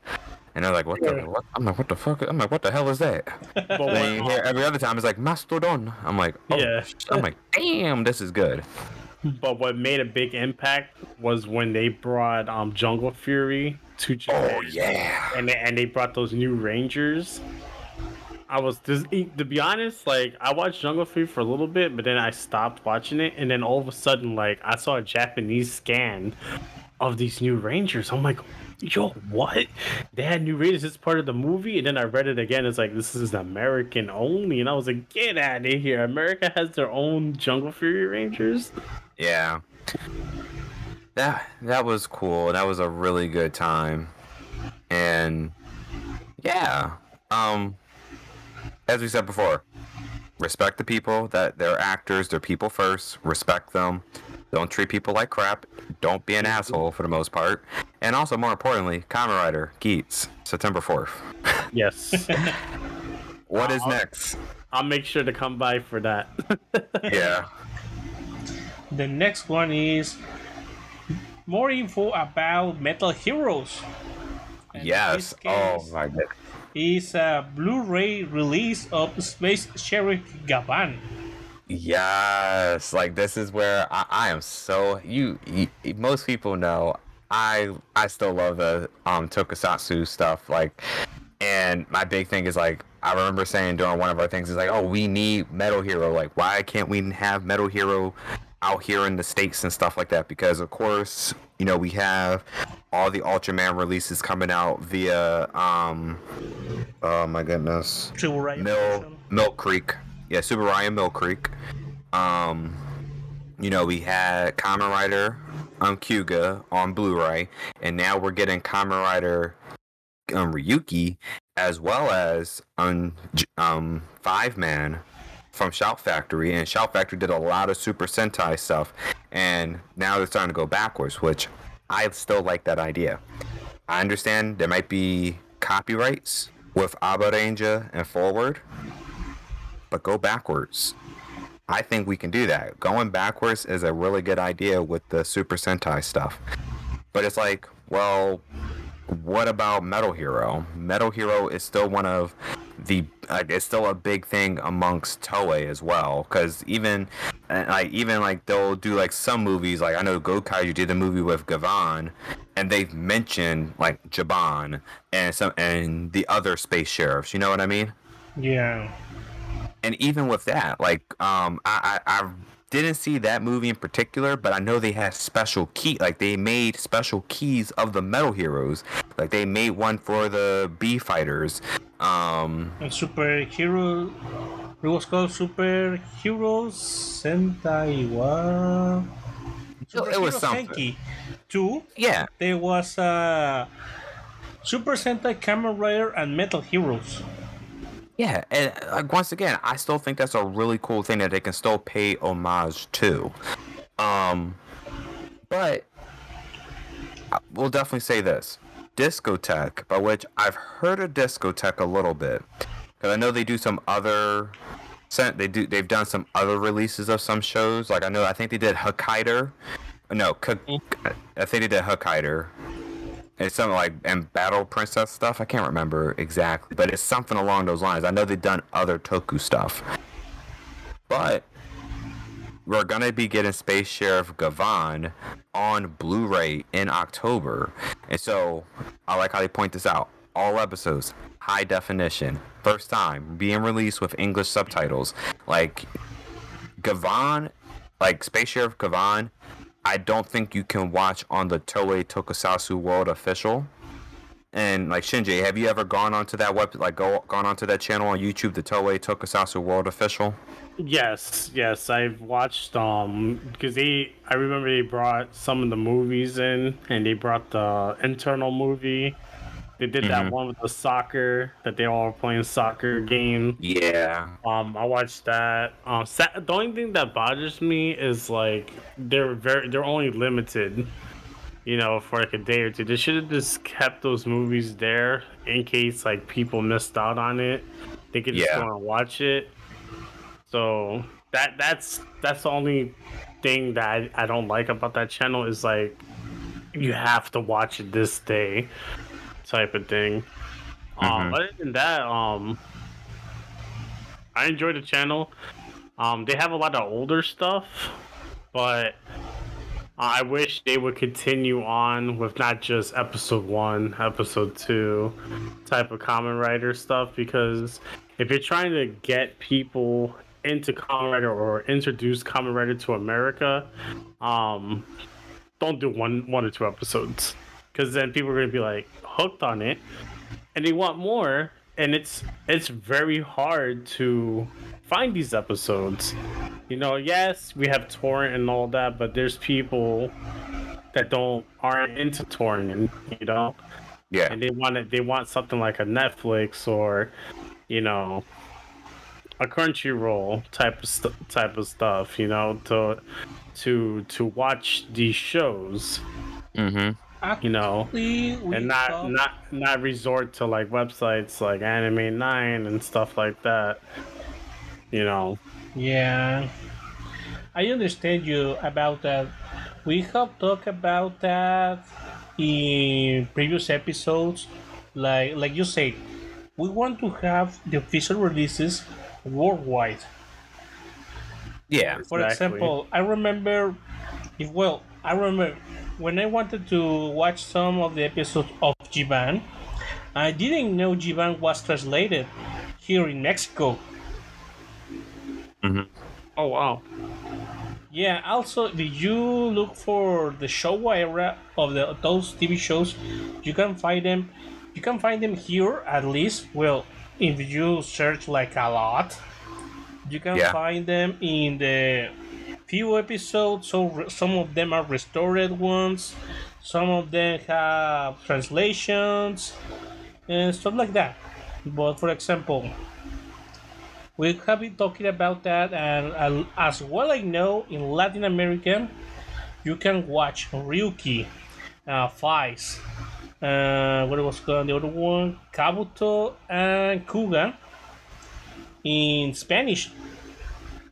S1: and they're like, what the? What? I'm like, what the fuck? I'm like, what the hell is that? Then you hear every other time it's like mastodon. I'm like, oh,
S2: Yeah.
S1: I'm like, damn, this is good.
S2: But what made a big impact was when they brought um Jungle Fury to Japan.
S1: Oh yeah.
S2: and they, and they brought those new Rangers. I was this, to be honest, like I watched Jungle Fury for a little bit, but then I stopped watching it, and then all of a sudden, like I saw a Japanese scan of these new Rangers. I'm like, yo, what? They had new Rangers. It's part of the movie, and then I read it again. It's like this is American only, and I was like, get out of here! America has their own Jungle Fury Rangers.
S1: Yeah. That that was cool. That was a really good time. And yeah. Um as we said before, respect the people that they're actors, they're people first, respect them. Don't treat people like crap. Don't be an asshole for the most part. And also more importantly, Kamen Rider Geats, September 4th.
S2: Yes,
S1: What is
S2: Wow.
S1: next?
S2: I'll make sure to come by for that.
S1: Yeah.
S3: The next one is more info about Metal Heroes. And
S1: Yes. Oh my god.
S3: Is a Blu-ray release of Space Sheriff Gavan.
S1: Yes, like this is where I, I am so you, you. Most people know I I still love the um tokusatsu stuff. Like, and my big thing is like I remember saying during one of our things is like, oh, we need Metal Hero. Like, why can't we have Metal Hero out here in the states and stuff like that? Because of course, you know, we have all the Ultraman releases coming out via um. Oh my goodness.
S3: Riot
S1: Mill. Milk Creek. Yeah, Super Ryan Mill Creek. Um, you know, we had Kamen Rider on Kuuga on Blu-ray, and now we're getting Kamen Rider um, Ryuki as well as on um Fiveman from Shout Factory, and Shout Factory did a lot of Super Sentai stuff, and now they're starting to go backwards, which I still like that idea. I understand there might be copyrights with Abaranger and Forward, but go backwards. I think we can do that. Going backwards is a really good idea with the Super Sentai stuff. But it's like, well, what about Metal Hero? Metal Hero is still one of the like it's still a big thing amongst Toei as well because even and, like even like they'll do like some movies like I know Gokaiger did a movie with Gavan and they've mentioned like Jaban and some and the other space sheriffs you know what I mean
S3: Yeah.
S1: and even with that, like um, I, I I didn't see that movie in particular, but I know they had special key, like they made special keys of the Metal Heroes, like they made one for the B fighters. Um,
S3: And superhero. It was called Superheroes Sentai. What?
S1: It was
S3: Superhero
S1: something.
S3: Senki. Two.
S1: yeah,
S3: There was uh, Super Sentai Kamen Rider and Metal Heroes.
S1: Yeah, and like once again, I still think that's a really cool thing that they can still pay homage to. Um, but I- we'll definitely say this: Discotek, by which I've heard of Discotek a little bit, because I know they do some other. sent- They do. They've done some other releases of some shows. Like I know. I think they did Hokkaido. No, K- I think they did Hokkaido. It's something like and Battle Princess stuff. I can't remember exactly, but it's something along those lines. I know they've done other Toku stuff, but we're gonna be getting Space Sheriff Gavan on Blu-ray in October, and so I like how they point this out. All episodes, high definition, first time being released with English subtitles. Like Gavan, like Space Sheriff Gavan, I don't think you can watch on the Toei Tokusatsu World official. And like ShinJay, have you ever gone onto that web, like go gone onto that channel on YouTube, the Toei Tokusatsu World official?
S2: Yes, yes, I've watched um because they I remember they brought some of the movies in and they brought the internal movie. They did that one with the soccer that they all were playing soccer game.
S1: Yeah,
S2: Um, I watched that. Um, sa- the only thing that bothers me is like they're very they're only limited. You know, for like a day or two. They should have just kept those movies there in case like people missed out on it. They could just
S1: Yeah.
S2: go and watch it. So that that's that's the only thing that I, I don't like about that channel is like you have to watch it this day type of thing. Um,
S1: Mhm.
S2: other than that, um, I enjoy the channel. Um, they have a lot of older stuff, but I wish they would continue on with not just episode one, episode two type of Kamen Rider stuff because if you're trying to get people into Kamen Rider or introduce Kamen Rider to America, um, don't do one one or two episodes because then people are gonna be like hooked on it and they want more and it's it's very hard to find these episodes you know yes we have torrent and all that but there's people that don't aren't into torrent you know
S1: Yeah.
S2: and they want it they want something like a netflix or you know a crunchyroll type of st- type of stuff you know to to to watch these shows
S1: Mm-hmm.
S2: You know and not not not resort to like websites like Anime Nine and stuff like that. You know,
S3: Yeah, I understand you about that. We have talked about that in previous episodes. Like like you said, we want to have the official releases worldwide.
S1: Yeah.
S3: For
S2: Exactly.
S3: example, I remember, if well, I remember when I wanted to watch some of the episodes of Jiban, I didn't know Jiban was translated here in Mexico. Mm-hmm.
S2: oh wow,
S3: Yeah. Also, if you look for the Showa era of the those TV shows, you can find them. You can find them here at least. Well, if you search like a lot, you can
S1: Yeah.
S3: find them in the few episodes. So some of them are restored ones. Some of them have translations and stuff like that. But for example, we have been talking about that, and as well I know, in Latin America, you can watch Ryuki, uh, Vice, uh, what was called the other one, Kabuto, and Kuuga in Spanish.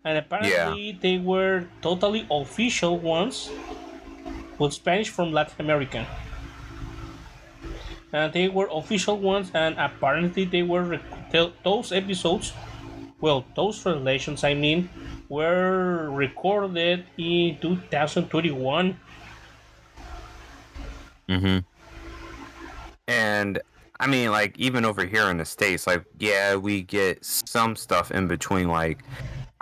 S3: And apparently, they were totally official ones with Spanish from Latin America. And they were official ones, and apparently, they were rec- those episodes well, those translations, I mean, were recorded in 2021.
S1: Mm-hmm. And I mean, like even over here in the states, like yeah, we get some stuff in between. Like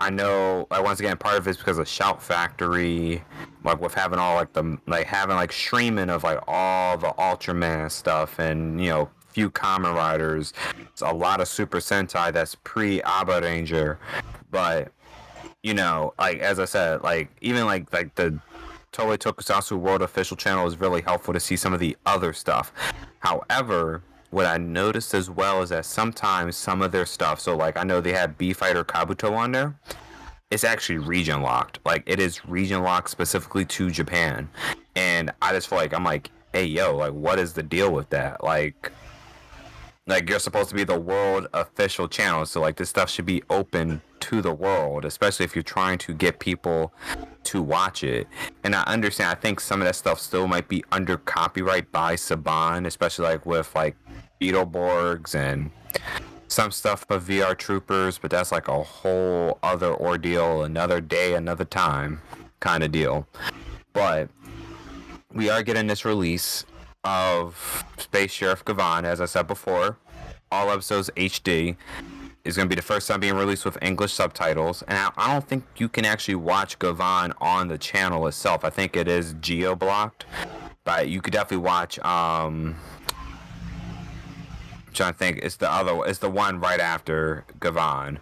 S1: I know, like once again, part of it's because of Shout Factory, like with having all like the like having like streaming of like all the Ultraman stuff, and you know, few Kamen Riders, It's a lot of Super Sentai that's pre Abaranger, but you know, like as I said, like even like like the Toei Tokusatsu World official channel is really helpful to see some of the other stuff. However, what I noticed as well is that sometimes some of their stuff, so like I know they have B Fighter Kabuto on there, it's actually region locked. Like it is region locked specifically to Japan. And I just feel like I'm like, hey yo, like what is the deal with that? Like like you're supposed to be the world official channel so like this stuff should be open to the world especially if you're trying to get people to watch it. And i understand i think some of that stuff still might be under copyright by saban especially like with like beetleborgs and some stuff of vr troopers but that's like a whole other ordeal another day another time kind of deal. But we are getting this release of Space Sheriff Gavan, as I said before. All episodes HD is going to be the first time being released with English subtitles, and I, don't think you can actually watch Gavan on the channel itself. I think it is geo blocked, but you could definitely watch. Um, I'm trying to think, it's the other, it's the one right after Gavan.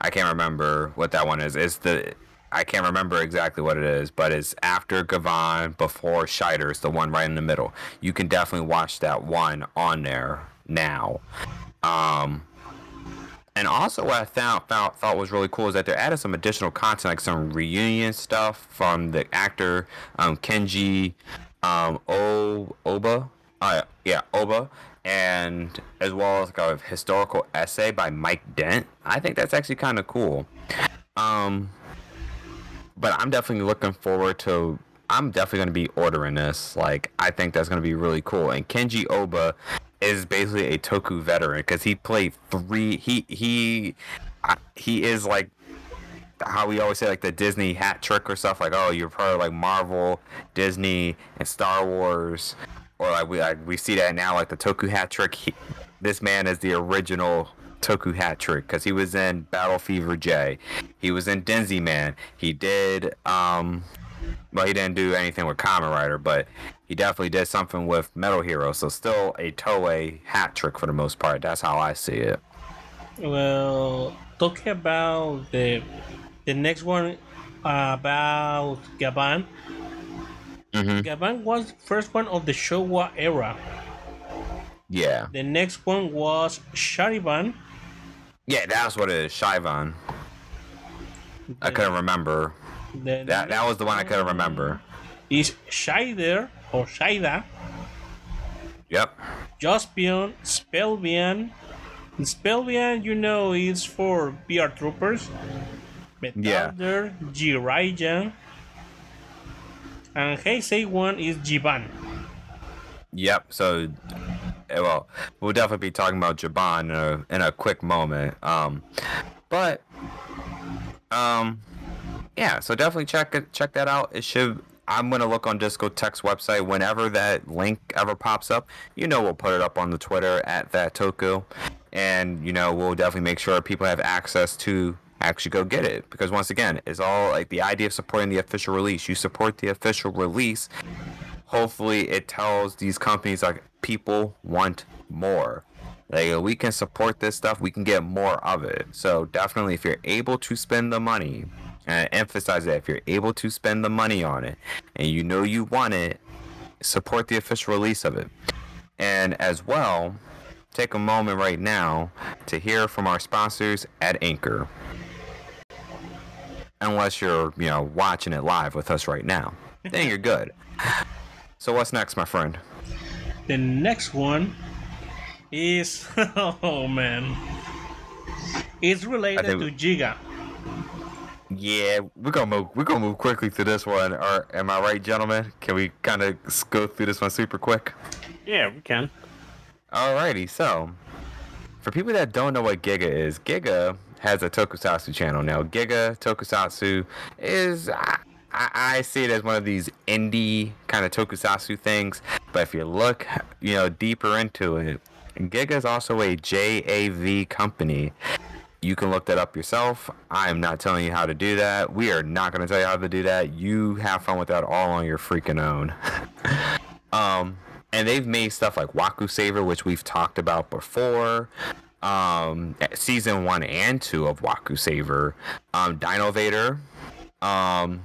S1: I can't remember what that one is. It's the I can't remember exactly what it is, but it's after Gavan, before Shaider. It's the one right in the middle. You can definitely watch that one on there now. Um, and also, what I found, found thought was really cool is that they're adding some additional content, like some reunion stuff from the actor um, Kenji um, o- Oba. Uh, yeah, Oba, and as well as like a historical essay by Mike Dent. I think that's actually kind of cool. Um, but I'm definitely looking forward to. I'm definitely going to be ordering this. Like, I think that's going to be really cool. And Kenji Oba is basically a Toku veteran because he played three. He he he is like how we always say like the Disney hat trick or stuff like oh you're part of like Marvel, Disney, and Star Wars, or like we like, we see that now like the Toku hat trick. He, this man is the original Toku hat trick because he was in Battle Fever J, he was in Denziman, he did um, well he didn't do anything with Kamen Rider, but he definitely did something with Metal Hero. So still a Toei hat trick for the most part. That's how I see it.
S3: Well, talking about the the next one uh, about Gavan.
S1: hmm
S3: Gavan was the first one of the Showa era.
S1: Yeah,
S3: The next one was Sharivan.
S1: Yeah, that's what it is. Shivan. I couldn't remember.
S3: The
S1: That that was the one I couldn't remember.
S3: is Shaider or Shida,
S1: Yep.
S3: Jaspion, Spielban. Spielban, you know, is for VR Troopers.
S1: Yeah.
S3: Metalder, Jiraiya. And Heisei one is Jiban.
S1: Yep. So, well, we'll definitely be talking about Jiban in a, in a quick moment. Um, but, um, yeah. So definitely check it, check that out. It should. I'm gonna look on Discotek's website whenever that link ever pops up. You know, we'll put it up on the Twitter at that Toku, and you know, we'll definitely make sure people have access to actually go get it because once again, it's all like the idea of supporting the official release. You support the official release hopefully it tells these companies like people want more. Like we can support this stuff we can get more of it. So definitely if you're able to spend the money and I emphasize that if you're able to spend the money on it and you know you want it support the official release of it. And as well take a moment right now to hear from our sponsors at anchor. Unless you're you know watching it live with us right now then you're good so what's next, my friend?
S3: The next one is oh man, it's related
S1: think
S3: to Giga.
S1: Yeah, we're gonna move. We're gonna move quickly through this one. Or am I right, gentlemen? Can we kind of go through this one super quick?
S2: Yeah, we can.
S1: Alrighty. So, for people that don't know what Giga is, Giga has a Tokusatsu channel now. Giga Tokusatsu is. I, I I see it as one of these indie kind of tokusatsu things, but if you look, you know, deeper into it, Giga is also a JAV company. You can look that up yourself. I am not telling you how to do that. We are not going to tell you how to do that. You have fun with that all on your freaking own. um, and they've made stuff like Waku Saver, which we've talked about before. Um, season one and two of Waku Saver, um, Dino Vader, um,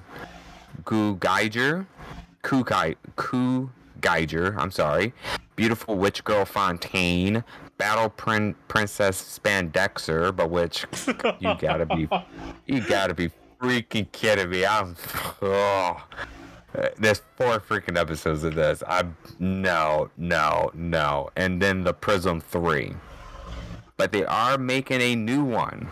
S1: Gu Geiger, Ku Ku Geiger. I'm sorry. Beautiful Witch Girl Fontaine, Battle Prin- Princess Spandexer, but which you gotta be, you gotta be freaking kidding me. I'm, oh. There's four freaking episodes of this. I no, no, no, and then the Prism Three. But they are making a new one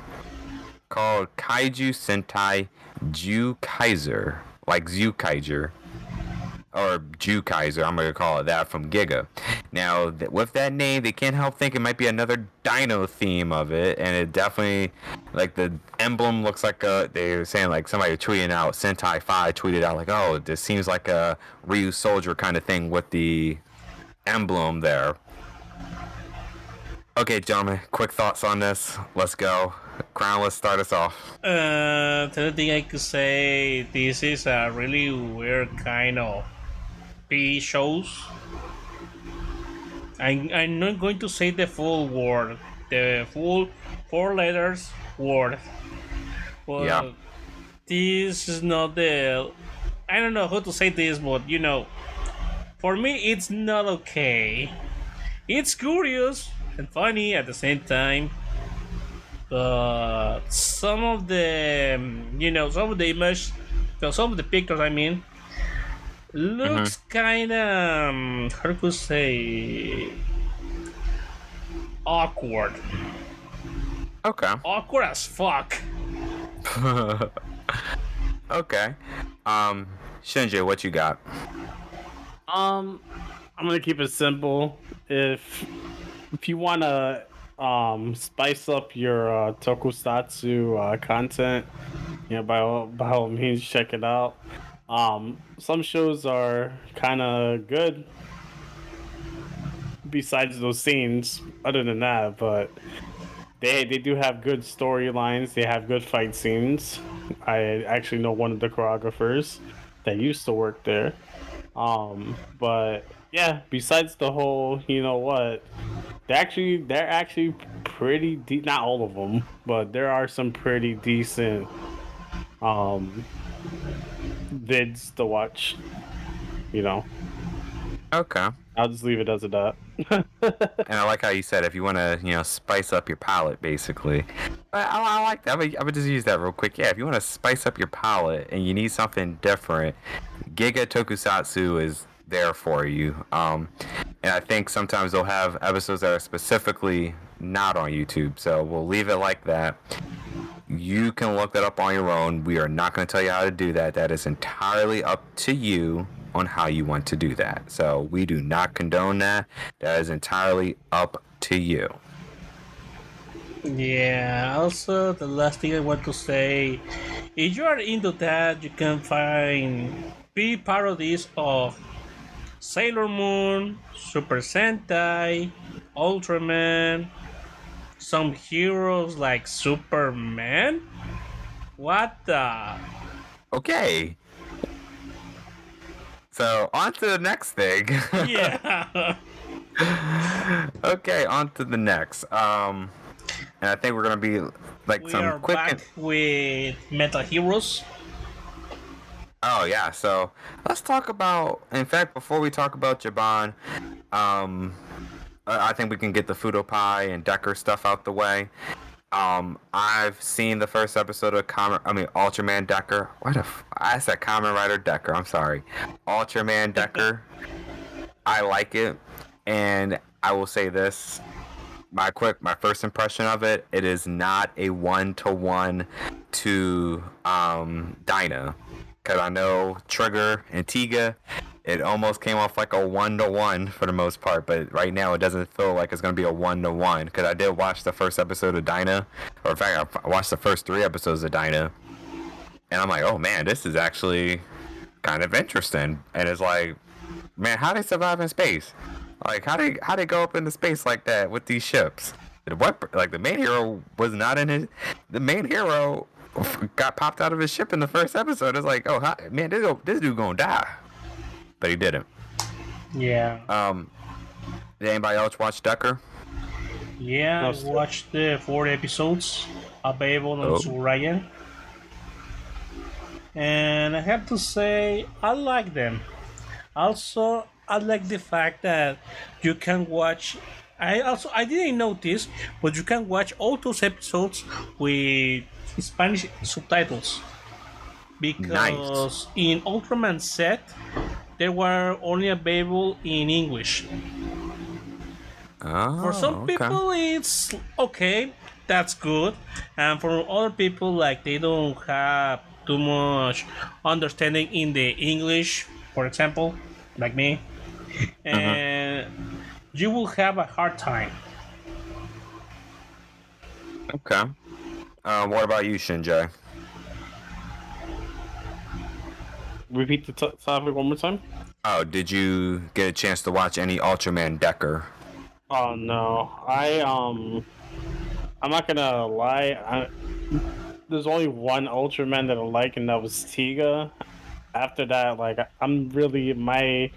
S1: called Kaiju Sentai Ju Kaiser, like Zu Kaiser, or Ju Kaiser. I'm gonna call it that from Giga. Now, th- with that name, they can't help think it might be another Dino theme of it, and it definitely, like the emblem looks like a. They were saying like somebody tweeting out Sentai Five tweeted out like, oh, this seems like a Ryusoulger kind of thing with the emblem there. Okay, gentlemen, quick thoughts on this. Let's go. Crown, let's start us off.
S3: Uh, the thing I could say, this is a really weird kind of P shows. I, I'm not going to say the full word, the full four letters word. Well,
S1: Yeah.
S3: This is not the. I don't know how to say this, but you know, for me, it's not okay. It's curious and funny at the same time but some of the um, you know some of the image well, some of the pictures i mean looks kind of um, how to say awkward
S1: Okay.
S3: awkward as fuck
S1: okay. Um, ShinJay, what you got?
S2: Um, I'm gonna keep it simple. If if you want a um, spice up your uh, tokusatsu uh, content, you know, by all, by all means, check it out. Um, some shows are kind of good besides those scenes, other than that, but they they do have good storylines. They have good fight scenes. I actually know one of the choreographers that used to work there. Um, but yeah, besides the whole, you know what, they're actually they're actually pretty deep. Not all of them, but there are some pretty decent um vids to watch. You know,
S1: Okay.
S2: I'll just leave it as a dot.
S1: And I like how you said if you want to, you know, spice up your palate, basically. I, I, I like that. I would, I would just use that real quick. Yeah, if you want to spice up your palate and you need something different, Giga Tokusatsu is there for you. Um, and I think sometimes they'll have episodes that are specifically not on YouTube. So we'll leave it like that. You can look that up on your own. We are not going to tell you how to do that. That is entirely up to you on how you want to do that. So we do not condone that. That is entirely up to you.
S3: Yeah, also the last thing I want to say, if you are into that, you can find B parodies of Sailor Moon, Super Sentai, Ultraman, some heroes like Superman. What the?
S1: Okay. So on to the next thing.
S3: Yeah.
S1: okay, on to the next. Um, and I think we're gonna be like
S3: we
S1: some quick.
S3: back with Metal Heroes.
S1: Oh yeah, so let's talk about. In fact, before we talk about Jiban, um, I think we can get the Fuuto Pi and Decker stuff out the way. Um, I've seen the first episode of Common. I mean, Ultraman Decker. What the? F- I said Kamen Rider Decker. I'm sorry, Ultraman Decker. I like it, and I will say this: my quick, my first impression of it. It is not a one to one to um Dyna because I know Trigger and Tiga, it almost came off like a one to one for the most part, but right now it doesn't feel like it's gonna be a one to one because I did watch the first episode of Dyna, or in fact, I watched the first three episodes of Dyna, and I'm like, oh man, this is actually kind of interesting, and it's like, man, how they survive in space? Like how they how they go up into space like that with these ships? What like the main hero was not in his the main hero got popped out of his ship in the first episode. It's like, oh, hi, man, this, this dude gonna die, but he didn't.
S3: Yeah.
S1: Um, did anybody else watch Decker?
S3: Yeah, I watched the four episodes available on
S1: Oh.
S3: Suraya. And I have to say, I like them. Also, I like the fact that you can watch. I also I didn't notice, but you can watch all those episodes with Spanish subtitles because in Ultraman set they were only available in English.
S1: Oh,
S3: For some
S1: okay.
S3: people, it's okay. That's good, and for other people, like they don't have too much understanding in the English, for example, like me, uh-huh. and you will have a hard time.
S1: Okay. Uh, what about you, ShinJay?
S2: Repeat the t- topic one more time.
S1: Oh, did you get a chance to watch any Ultraman Decker?
S2: Oh no, I um, I'm not gonna lie. I, there's only one Ultraman that I like, and that was Tiga. After that, like I'm really my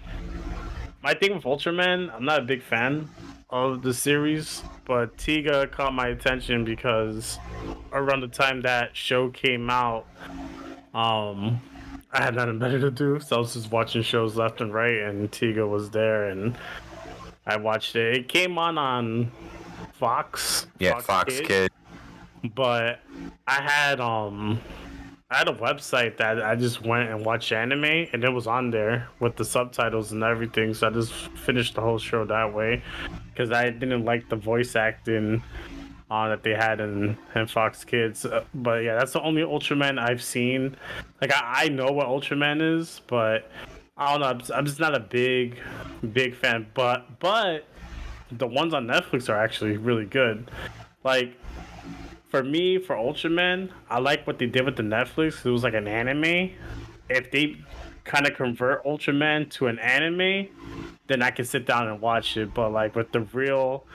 S2: my thing with Ultraman. I'm not a big fan of the series, but Tiga caught my attention because around the time that show came out, um, I had nothing better to do, so I was just watching shows left and right, and Tiga was there, and I watched it. It came on on Fox.
S1: Yeah, Fox,
S2: Kids,
S1: Kid.
S2: But I had um I had a website that I just went and watched anime and it was on there with the subtitles and everything. So I just finished the whole show that way because I didn't like the voice acting uh, that they had in, in Fox Kids. Uh, but yeah, that's the only Ultraman I've seen. Like I, I know what Ultraman is, but I don't know. I'm I'm just not a big, big fan. But but the ones on Netflix are actually really good. Like for me, for Ultraman, I like what they did with the Netflix. It was like an anime. If they kind of convert Ultraman to an anime, then I can sit down and watch it. But like with the real,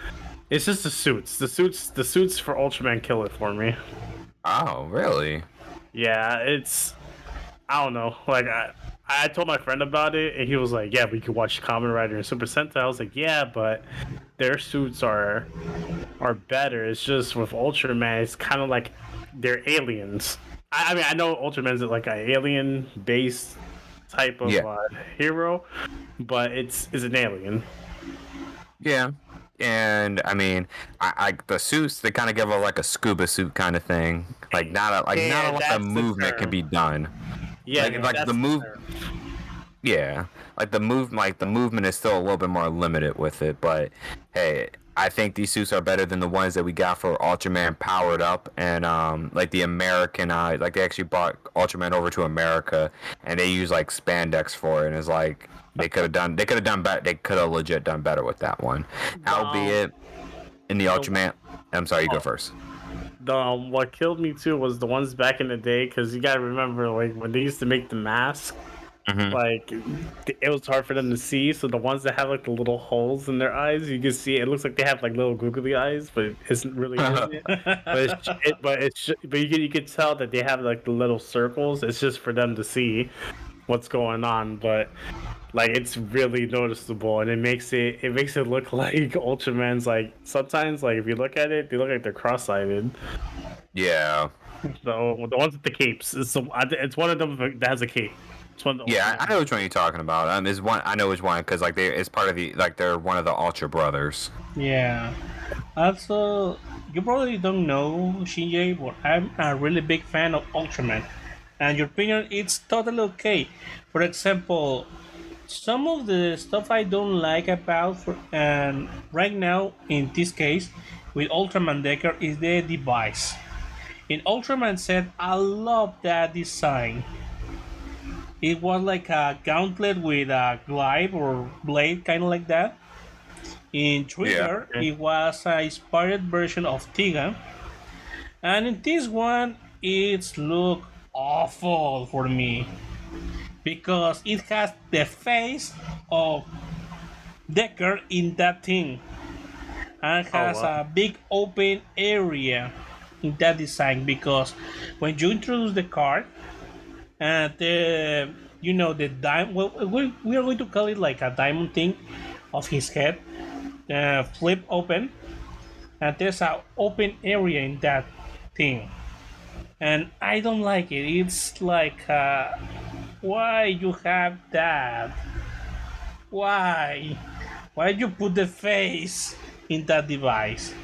S2: it's just the suits. The suits, the suits for Ultraman kill it for me.
S1: Oh, really?
S2: Yeah, it's I don't know. Like I, I told my friend about it, and he was like, "Yeah, we could watch Kamen Rider and Super Sentai." I was like, "Yeah, but their suits are are better. It's just with Ultraman, it's kind of like they're aliens. I, I mean, I know Ultraman's like an alien based type of
S1: Yeah.
S2: uh, hero, but it's is an alien.
S1: Yeah. And I mean, I, I the suits they kind of give a like a scuba suit kind of thing, like not a like
S2: Yeah,
S1: not a lot of movement can be done.
S2: Yeah,
S1: Like- like the move-
S2: term.
S1: Yeah, like the move, like the movement is still a little bit more limited with it. But hey, I think these suits are better than the ones that we got for Ultraman Powered Up and um like the American uh, like they actually brought Ultraman over to America and they use like spandex for it and it's like they could have done they could have done better they could have legit done better with that one. Albeit in the Ultraman, I'm sorry, you go first.
S2: The um, what killed me too was the ones back in the day because you gotta remember like when they used to make the mask
S1: Mhm.
S2: like it was hard for them to see so the ones that have like the little holes in their eyes you can see it looks like they have like little googly eyes but it isn't really it? but it's it, but it's but you can you can tell that they have like the little circles it's just for them to see what's going on but like it's really noticeable and it makes it it makes it look like ultraman's like sometimes like if you look at it they look like they're cross-eyed
S1: Yeah,
S2: so the ones with the capes it's, the, it's one of them that has a cape it's one of the
S1: yeah, I I know which one you're talking about. Um, is one I know which one because like they it's part of the like they're one of the Ultra brothers.
S3: Yeah. Also, you probably don't know ShinJay, but I'm a really big fan of Ultraman, and your opinion it's totally okay. For example, some of the stuff I don't like about for, and right now in this case with Ultraman Decker is the device. In Ultraman Z, I love that design. It was like a gauntlet with a glaive or blade, kind of like that. In Trigger,
S2: Yeah.
S3: it was a inspired version of Tiga, and in this one, it's look awful for me because it has the face of Decker in that thing, and has
S2: wow.
S3: a big open area in that design. Because when you introduce the card, and the you know the diamond, well, we, we are going to call it like a diamond thing of his head, uh, flip open, and there's an open area in that thing and i don't like it it's like uh, why you have that? Why? Why you put the face in that device?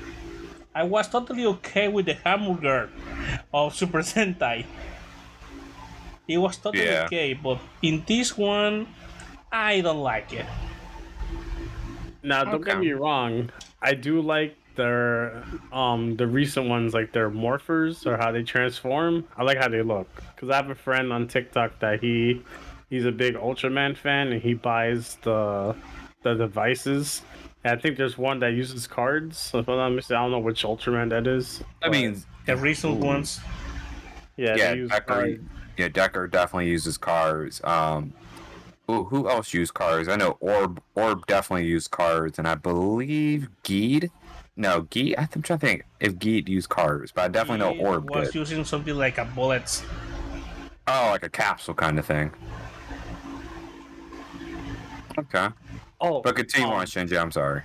S3: I was totally okay with the hamburger of super sentai. It was totally
S1: Yeah.
S3: okay but in this one i don't like it.
S2: Now, don't get me wrong. I do like their um the recent ones, like their morphers or how they transform. I like how they look because I have a friend on TikTok that he he's a big Ultraman fan and he buys the the devices. And I think there's one that uses cards. If I'm not mistaken, I don't know which Ultraman that is.
S1: I mean,
S3: the recent ones
S2: yeah,
S1: yeah,
S2: they use
S1: Decker,
S2: cards.
S1: yeah, Decker definitely uses cars. Um, who, who else used cars? I know Orb. Orb definitely used cars, and I believe Geed. No, Geed. I'm trying to think if Geed used cars, but I definitely
S3: He
S1: know Orb
S3: was
S1: did.
S3: using something like a bullet.
S1: Oh, like a capsule kind of thing. Okay,
S2: Oh,
S1: but continue
S2: um,
S1: on, ShinJay. I'm sorry.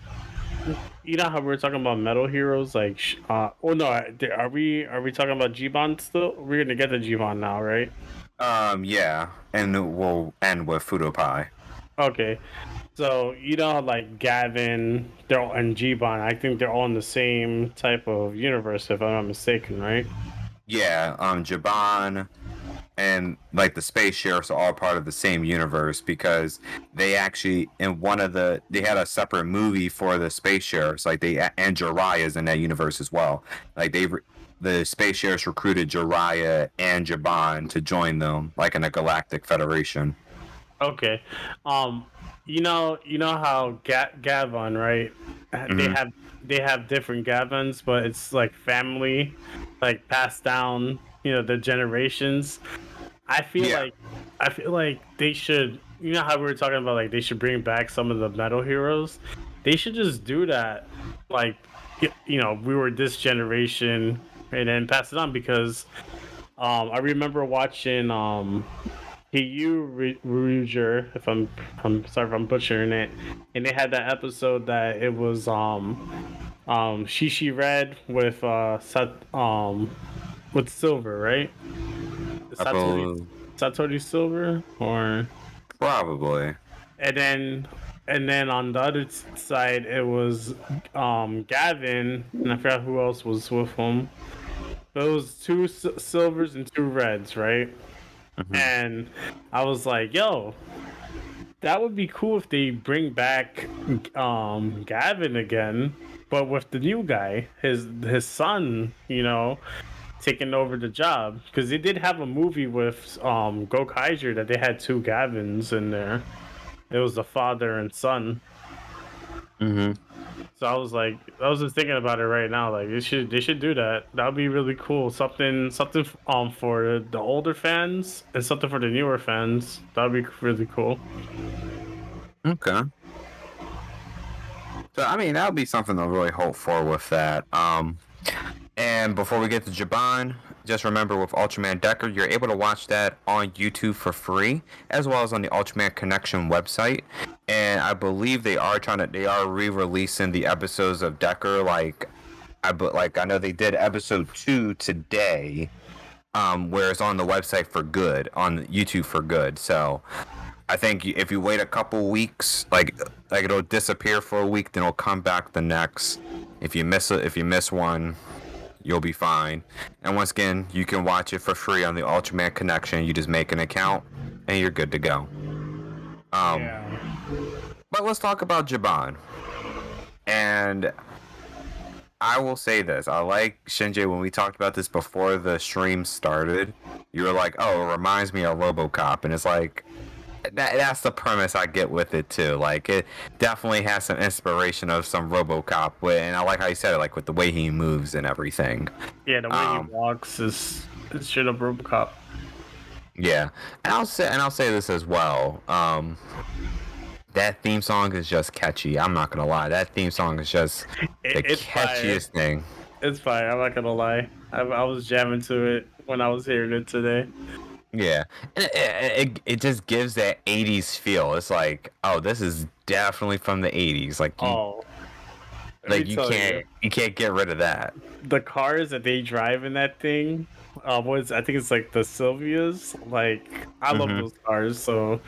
S2: you know how we are talking about metal heroes like uh oh no are we are we talking about Jiban still we're gonna get the Jiban now right
S1: Um, yeah, and we'll end with Fuuto Pi.
S2: okay so you know like Gavan they're all and Jiban I think they're all in the same type of universe if I'm not mistaken right
S1: Yeah, um, Jiban and like the space sheriffs are all part of the same universe because they actually in one of the they had a separate movie for the space sheriffs like they and Jiraiya's in that universe as well. Like they the space sheriffs recruited Jiraiya and Jiban to join them like in a galactic federation.
S2: okay um you know, you know how Ga- Gavan, right? They
S1: Mhm.
S2: have they have different Gavans, but it's like family, like passed down, you know, the generations. I feel
S1: Yeah.
S2: like I feel like they should. You know how we were talking about like they should bring back some of the metal heroes. They should just do that. Like, you know, we were this generation, and then pass it on because um, I remember watching um, Kyuranger, if I'm I'm sorry if I'm butchering it, and they had that episode that it was um um Shishi Red with uh Sat um with Silver, right? Satori, Satori Silver or
S1: Probably.
S2: and then and then on the other side it was um Gavan and I forgot who else was with him. Was two s- silvers and two reds, right?
S1: Mhm.
S2: And I was like, yo, that would be cool if they bring back um Gavan again, but with the new guy, his his son, you know, taking over the job because they did have a movie with um Gokaiger that they had two Gavans in there. It was the father and son.
S1: Mm-hmm.
S2: So I was like, I was just thinking about it right now. Like, they should they should do that. That would be really cool. Something something um for the older fans and something for the newer fans. That would be really cool.
S1: Okay. So I mean that would be something to really hope for with that. Um, and before we get to Jiban, just remember with Ultraman Decker, you're able to watch that on YouTube for free, as well as on the Ultraman Connection website. And I believe they are trying to they are re-releasing the episodes of Decker. Like I but like I know they did episode two today, um, where it's on the website for good on YouTube for good. So I think if you wait a couple weeks, like like it'll disappear for a week, then it'll come back the next. If you miss it, if you miss one, you'll be fine. And once again, you can watch it for free on the Ultraman Connection. You just make an account, and you're good to go. Um,
S3: yeah.
S1: but let's talk about Jiban. And I will say this: I like ShinJay. When we talked about this before the stream started, you were like, "Oh, it reminds me of RoboCop," and it's like. That, that's the premise I get with it too. Like it definitely has some inspiration of some RoboCop, and I like how you said it, like with the way he moves and everything.
S2: Yeah, the way
S1: Um,
S2: he walks is is straight up RoboCop.
S1: Yeah, and I'll say and I'll say this as well. Um, that theme song is just catchy. I'm not gonna lie. That theme song is just the
S2: It- it's fire.
S1: catchiest thing.
S2: It's fine. I'm not gonna lie. I, I was jamming to it when I was hearing it today.
S1: Yeah, and it, it, it, just gives that '80s feel. It's like, oh, this is definitely from the '80s. Like, you,
S2: Oh,
S1: like you can't you can't get rid of that.
S2: the cars that they drive in that thing. Uh, what is I think it's like the Sylvias. Like I love
S1: Mhm.
S2: those cars. So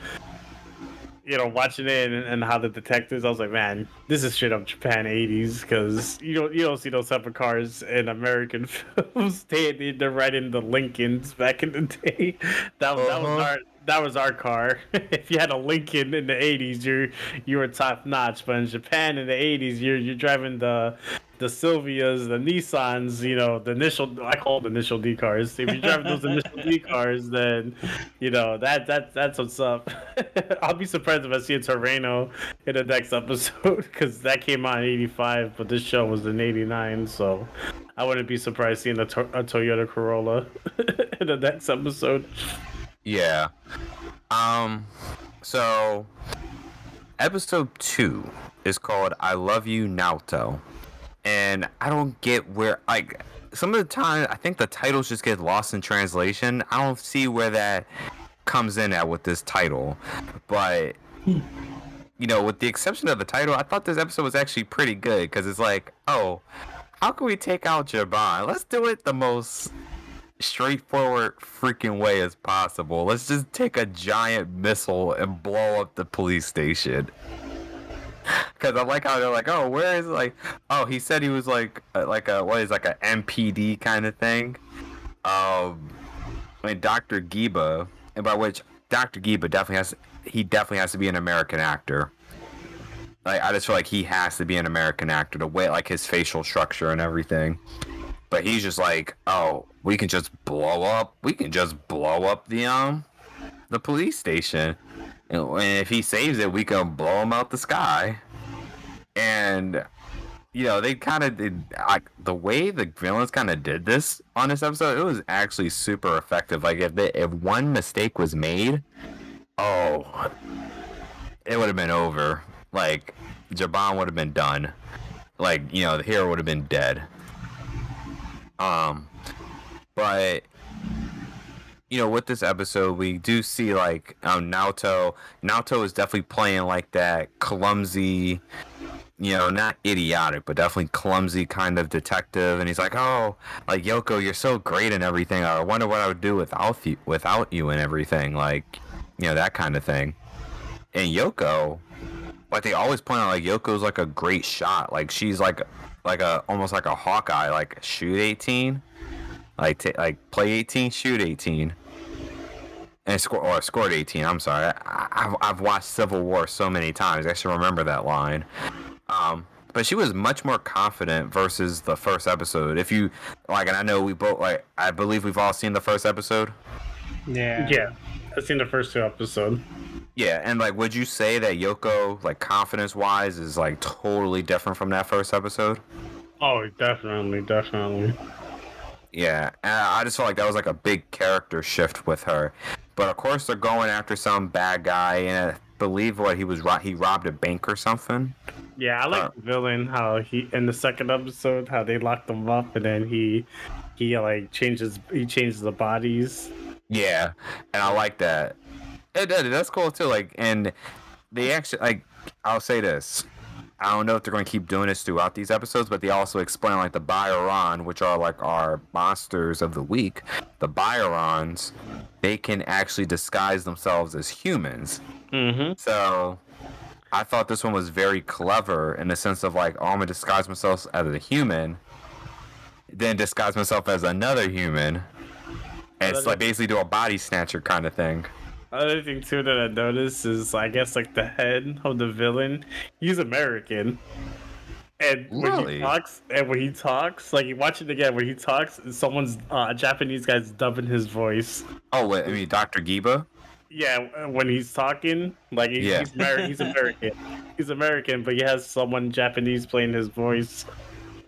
S2: you know, watching it and, and how the detectives, I was like, man, this is straight up Japan '80s because you don't you don't see those type of cars in American films. They they- they're right in the Lincolns back in the day. That was that was
S1: Uh-huh.
S2: our that was our car. if you had a Lincoln in the '80s, you're you were top notch. But in Japan in the '80s, you're you're driving the the Sylvias, the Nissans, you know, the initial I call them initial D cars. If you're driving those initial D cars, then you know that that that's what's up. I'll be surprised if I see a Trueno in the next episode because that came out in '85, but this show was in '89, so I wouldn't be surprised seeing a, a Toyota Corolla in the next episode.
S1: Yeah. Um. So, episode two is called "I Love You, Naoto," and I don't get where like some of the time I think the titles just get lost in translation. I don't see where that comes in at with this title, but you know, with the exception of the title, I thought this episode was actually pretty good because it's like, oh, how can we take out Jiban? Let's do it the most straightforward freaking way as possible. Let's just take a giant missile and blow up the police station. Cause I like how they're like, oh, where is like, oh, he said he was like, uh, like a what is like a MPD kind of thing. Um, I mean, Dr. Giba, and by which Dr. Giba definitely has, he definitely has to be an American actor. Like, I just feel like he has to be an American actor. The way, like his facial structure and everything. But he's just like, oh, we can just blow up. We can just blow up the um, the police station. and if he saves it, we can blow him out the sky. And you know, they kind of did like the way the villains kind of did this on this episode. It was actually super effective. Like if they, if one mistake was made, oh, it would have been over. Like Jiban would have been done. Like you know, the hero would have been dead. Um, but you know, with this episode, we do see like um, Naoto. Naoto is definitely playing like that clumsy, you know, not idiotic, but definitely clumsy kind of detective. And he's like, "Oh, like Yoko, you're so great and everything. I wonder what I would do without you, without you and everything. Like, you know, that kind of thing." And Yoko, like they always point out, like Yoko's like a great shot. Like she's like, like a almost like a Hawkeye. Like shoot 18, like t- like play 18, shoot 18 and score or scored 18. I'm sorry. I, have I've watched Civil War so many times. I should remember that line. Um, but she was much more confident versus the first episode. If you like, and I know we both like, I believe we've all seen the first episode.
S3: Yeah.
S2: Yeah, I've seen the first two episodes.
S1: Yeah, and like, would you say that Yoko, like confidence wise, is like totally different from that first episode?
S2: Oh, definitely, definitely.
S1: Yeah, I just felt like that was like a big character shift with her. But of course, they're going after some bad guy, and I believe what he was ro- he robbed a bank or something.
S2: Yeah, I like
S1: Uh,
S2: the villain how he in the second episode how they locked him up and then he he like changes he changes the bodies.
S1: Yeah, and I like that. It, that- that's cool too. Like, and they actually like. I'll say this. I don't know if they're going to keep doing this throughout these episodes, but they also explain like the Bioron, which are like our monsters of the week. The Biorons, they can actually disguise themselves as humans.
S2: Mm-hmm.
S1: So I thought this one was very clever in the sense of like, oh, I'm gonna disguise myself as a human, then disguise myself as another human. And it's like basically do a body snatcher kind of thing.
S2: Other thing too that I noticed is I guess like the head of the villain, he's American. And when
S1: Really?
S2: he talks, and when he talks, like you watch it again, when he talks, someone's uh, a Japanese guy's dubbing his voice.
S1: Oh, wait, I mean Dr. Giba.
S2: Yeah, when he's talking, like he-
S1: Yeah.
S2: he's, Amer- he's American. He's American, but he has someone Japanese playing his voice.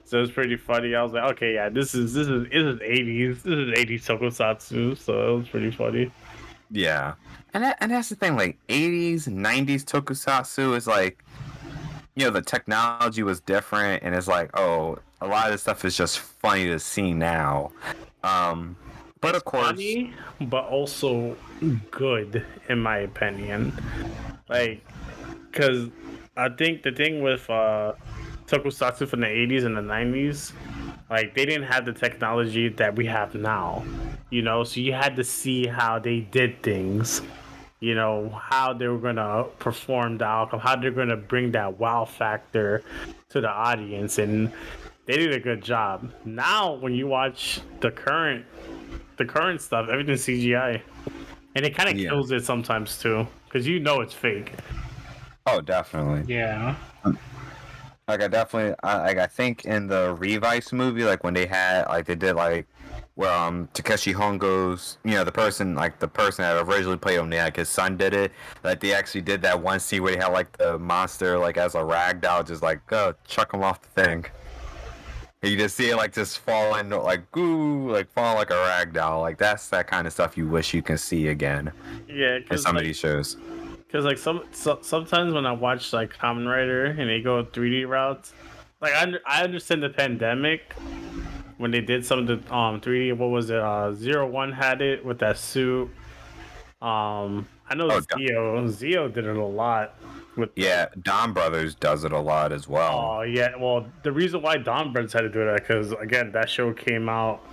S2: So it's pretty funny. I was like, okay, yeah, this is this is this is eighties. This is eighties tokusatsu, so it was pretty funny.
S1: Yeah, and that, and that's the thing. Like '80s, '90s tokusatsu is like, you know, the technology was different, and it's like, oh, a lot of this stuff is just funny to see now. Um, but of course,
S2: funny, but also good in my opinion. Like, cause I think the thing with uh, tokusatsu from the '80s and the '90s, like they didn't have the technology that we have now. You know, so you had to see how they did things. You know how they were gonna perform the outcome, how they're gonna bring that wow factor to the audience, and they did a good job. Now, when you watch the current the current stuff, everything's CGI, and it kind of
S1: Yeah.
S2: kills it sometimes too, because you know it's fake.
S1: oh, definitely.
S3: Yeah.
S1: Like I definitely, I, like I think in the Revice movie, like when they had, like they did, like where um Takeshi Hongo's, you know, the person, like the person that originally played like his son did it. Like they actually did that one scene where they had like the monster, like as a rag doll, just like go chuck him off the thing. And you just see it like just falling, like goo, like falling like a rag doll. Like that's that kind of stuff you wish you can see again
S2: Yeah,
S1: in
S2: because
S1: some of these shows.
S2: Cause like some so, sometimes when I watch like Kamen Rider and they go 3D routes, like I, I understand the pandemic when they did some of the um 3D. What was it? Uh, Zero One had it with that suit. Um, I know
S1: Oh,
S2: Zi-O Zi-O did it a lot with
S1: Yeah, Don Brothers does it a lot as well.
S2: Oh yeah, well the reason why Don Brothers had to do that because again that show came out.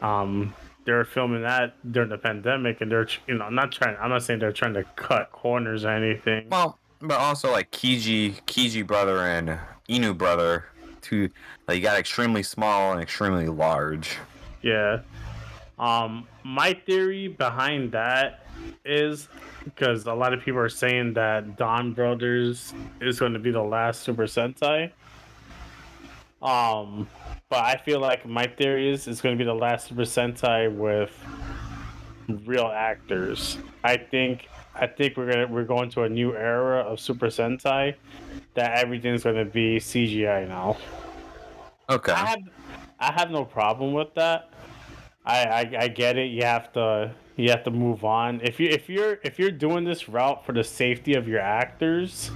S2: Um, they were filming that during the pandemic, and they're you know I'm not trying. I'm not saying they're trying to cut corners or anything.
S1: Well, but also like Kiji, Kiji brother and Inu brother, two like you got extremely small and extremely large.
S2: Yeah. Um, my theory behind that is because a lot of people are saying that Don Brothers is going to be the last Super Sentai. Um, but I feel like my theory is it's going to be the last Super Sentai with real actors. I think I think we're gonna we're going to a new era of Super Sentai that everything's gonna be CGI now.
S1: Okay.
S2: I have I have no problem with that. I, I I get it. You have to you have to move on. If you if you're if you're doing this route for the safety of your actors,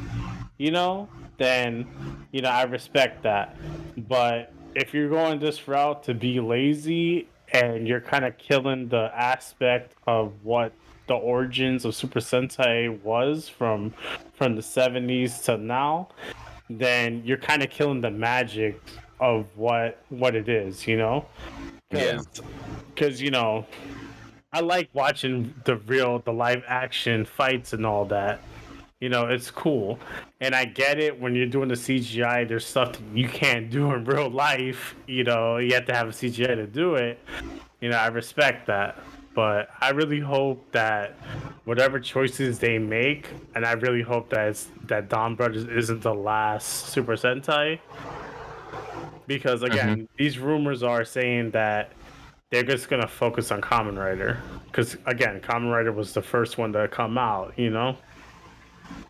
S2: you know, then you know I respect that. But if you're going this route to be lazy and you're kind of killing the aspect of what the origins of Super Sentai was from from the 70s to now, then you're kind of killing the magic of what what it is, you know?
S1: Yeah.
S2: Cuz you know, I like watching the real the live action fights and all that. You know, it's cool. And I get it when you're doing the CGI, there's stuff that you can't do in real life. You know, you have to have a CGI to do it. You know, I respect that. But I really hope that whatever choices they make, and I really hope that it's, that Don Brothers isn't the last Super Sentai. Because again, these rumors are saying that they're just gonna focus on Kamen Rider. Because again, Kamen Rider was the first one to come out, you know.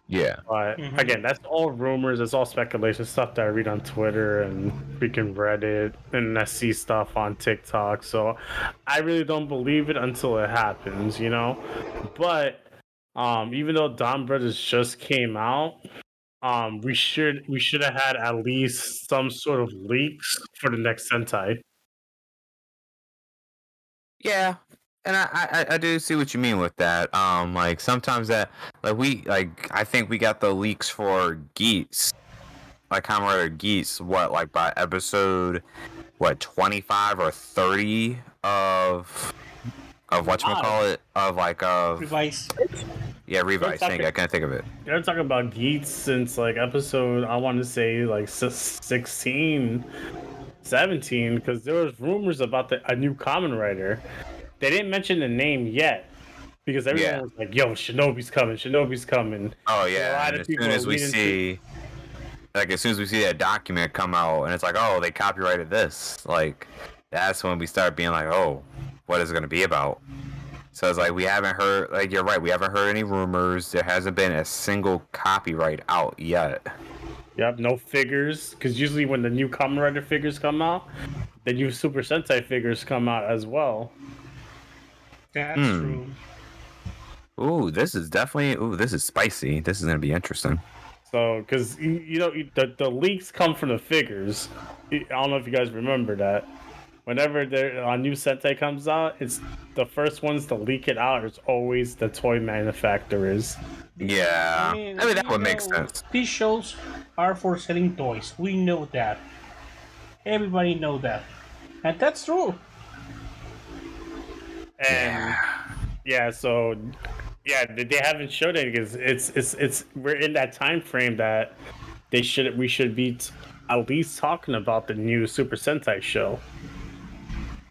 S1: Yeah.
S2: But
S3: Mhm.
S2: again, that's all rumors. It's all speculation stuff that I read on Twitter and freaking Reddit, and I see stuff on TikTok. So I really don't believe it until it happens, you know. But um, even though Don Brothers just came out, um, we should we should have had at least some sort of leaks for the next Sentai.
S1: Yeah, and I, I I do see what you mean with that. Um, like sometimes that like we like I think we got the leaks for Geats, like Rider Geats. What like by episode what twenty five or thirty of of what you call it of like of
S3: Revice.
S1: yeah Revice. Thank you. I can't think of it.
S2: They're talking about Geats since like episode I want to say like s- 16, 17, because there was rumors about the, a new Kamen Rider. They didn't mention the name yet because everyone
S1: Yeah.
S2: was like, "Yo, Shinobi's coming! Shinobi's coming!"
S1: Oh yeah, and as soon as we
S2: leading to-
S1: see, like as soon as we see that document come out, and it's like, oh, they copyrighted this, like that's when we start being like, oh, what is it gonna be about? So it's like we haven't heard, like you're right, we haven't heard any rumors. There hasn't been a single copyright out yet.
S2: Yep, no figures because usually when the new Kamen Rider figures come out, the new Super Sentai figures come out as well.
S3: That's
S1: Hmm.
S3: true.
S1: Ooh, this is definitely, ooh, this is spicy. This is gonna be interesting.
S2: So, because you, you know, the, the leaks come from the figures. I don't know if you guys remember that. Whenever there a new Sentai comes out, it's the first ones to leak it out. Is always the toy manufacturers.
S1: Yeah, I mean, that
S3: we
S1: would make sense.
S3: These shows are for selling toys. We know that. Everybody know that, and that's true.
S2: And yeah, so yeah, they they haven't showed it because it's it's it's we're in that time frame that they should we should be t- at least talking about the new Super Sentai show.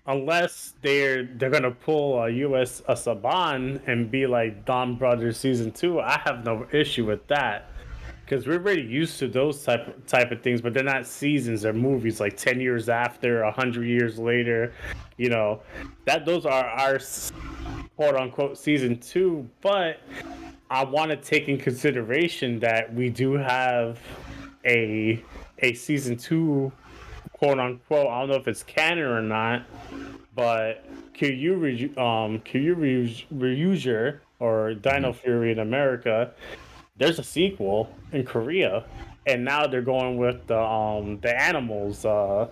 S2: Unless they're they're gonna pull a US a Saban and be like Don Brothers season two, I have no issue with that. Because we're already used to those type type of things, but they're not seasons; they're movies. Like ten years after, hundred years later, you know, that those are our quote unquote season two. But I want to take in consideration that we do have a a season two, quote unquote. I don't know if it's canon or not, but Kyu Ryu- um Kyu Ryu- Ryuger or Dino Fury in America. There's a sequel in Korea, and now they're going with the um the animals. Uh,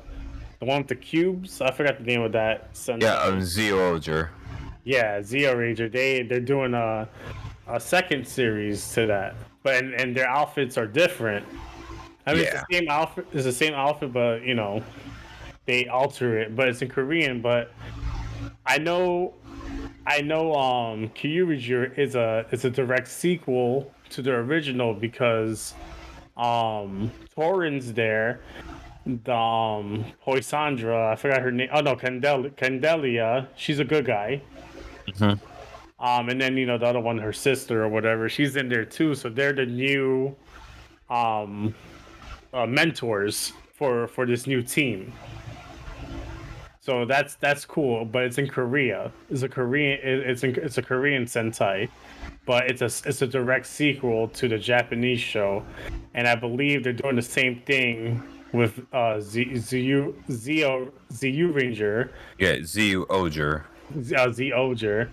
S2: the one with the cubes. I forgot the name of that.
S1: Yeah, um, Zyuohger.
S2: Yeah, Zeo Ranger. They they're doing a a second series to that, but and, and their outfits are different. I mean,
S1: Yeah.
S2: it's the same outfit. It's the same outfit, but you know, they alter it. But it's in Korean. But I know, I know. Um, Kyoryuger is a is a direct sequel to the original because um Torin's there. The um Poisandra, I forgot her name. Oh no, Candel- Candelia. She's a good guy.
S1: Mhm.
S2: Um, and then you know the other one, her sister or whatever, she's in there too. So they're the new um uh, mentors for for this new team. So that's that's cool, but it's in Korea. It's a Korean. It's in, it's a Korean Sentai, but it's a it's a direct sequel to the Japanese show, and I believe they're doing the same thing with uh Z Z Z Z Ranger,
S1: Yeah,
S2: Zyuohger. Uh, Z Oger.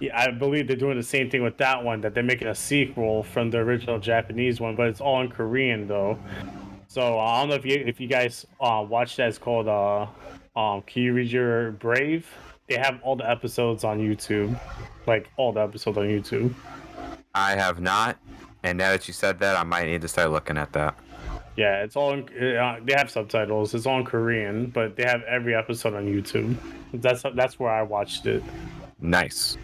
S2: Yeah, I believe they're doing the same thing with that one. That they're making a sequel from the original Japanese one, but it's all in Korean though. So uh, I don't know if you if you guys uh, watch that. It's called uh, um, Kyoryuger Brave. They have all the episodes on YouTube, like all the episodes on YouTube.
S1: I have not, and now that you said that, I might need to start looking at that.
S2: Yeah, it's all. In, uh, they have subtitles. It's all in Korean, but they have every episode on YouTube. That's that's where I watched it.
S1: Nice.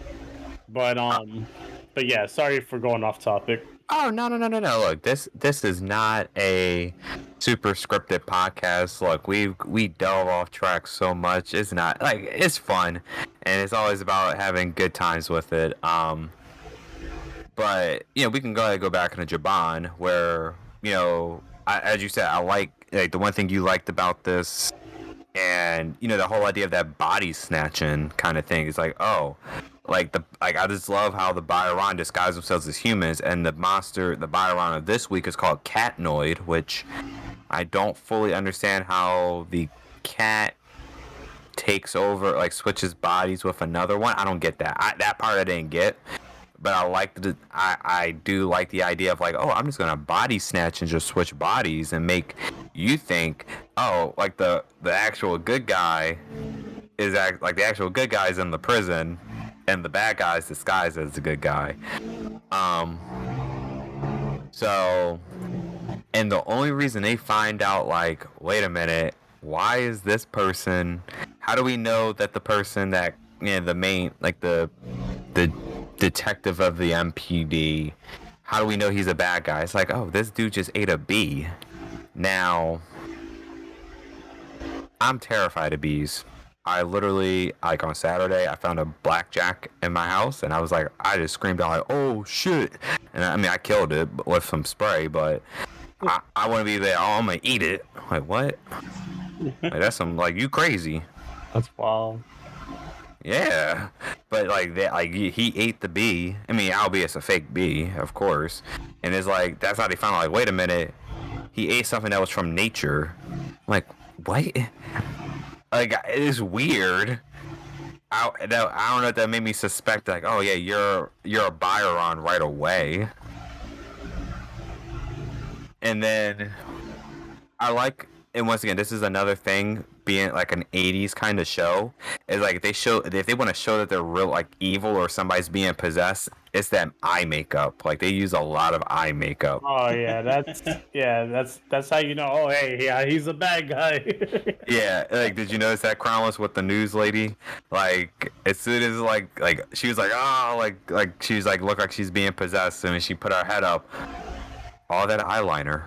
S2: But um, but yeah, sorry for going off topic.
S1: Oh no no no no no! Look, this this is not a super scripted podcast. Look, we we delve off track so much. It's not like it's fun, and it's always about having good times with it. Um, but you know, we can go ahead and go back into Jiban, where you know, I, as you said, I like like the one thing you liked about this, and you know, the whole idea of that body snatching kind of thing is like, oh, like the like I just love how the Bioron disguise themselves as humans, and the monster, the Bioron of this week is called Catnoid, which I don't fully understand how the cat takes over, like switches bodies with another one. I don't get that. I, that part I didn't get, but I like the I I do like the idea of like, oh, I'm just gonna body snatch and just switch bodies and make you think, oh, like the the actual good guy is act like the actual good guy is in the prison and the bad guy's disguised as the good guy. Um so and the only reason they find out like, wait a minute, why is this person how do we know that the person that you know, the main like the the detective of the MPD how do we know he's a bad guy? It's like, oh, this dude just ate a bee. Now I'm terrified of bees. I literally like on Saturday I found a blackjack in my house and I was like I just screamed out like oh shit. And I mean I killed it with some spray but I, I want to be there. Oh I'm gonna eat it. Like what? Like that's some like you crazy.
S2: That's wild.
S1: yeah. But like that like he he ate the bee. I mean albeit it's a fake bee of course. And it's like that's how they found out like wait a minute. He ate something that was from nature. I'm like what like it is weird. I, that, I don't know if that made me suspect like, oh yeah, you're you're a Bioron right away. And then I like, and once again, this is another thing being like an '80s kind of show. Is like they show if they want to show that they're real like evil or somebody's being possessed, it's that eye makeup. Like they use a lot of eye makeup.
S2: Oh yeah, that's yeah, that's that's how you know. Oh hey, yeah, he's a bad guy.
S1: Yeah, like did you notice that crown was with the news lady? Like as soon as like like she was like oh like like she was like look like she's being possessed and she put her head up, all that eyeliner,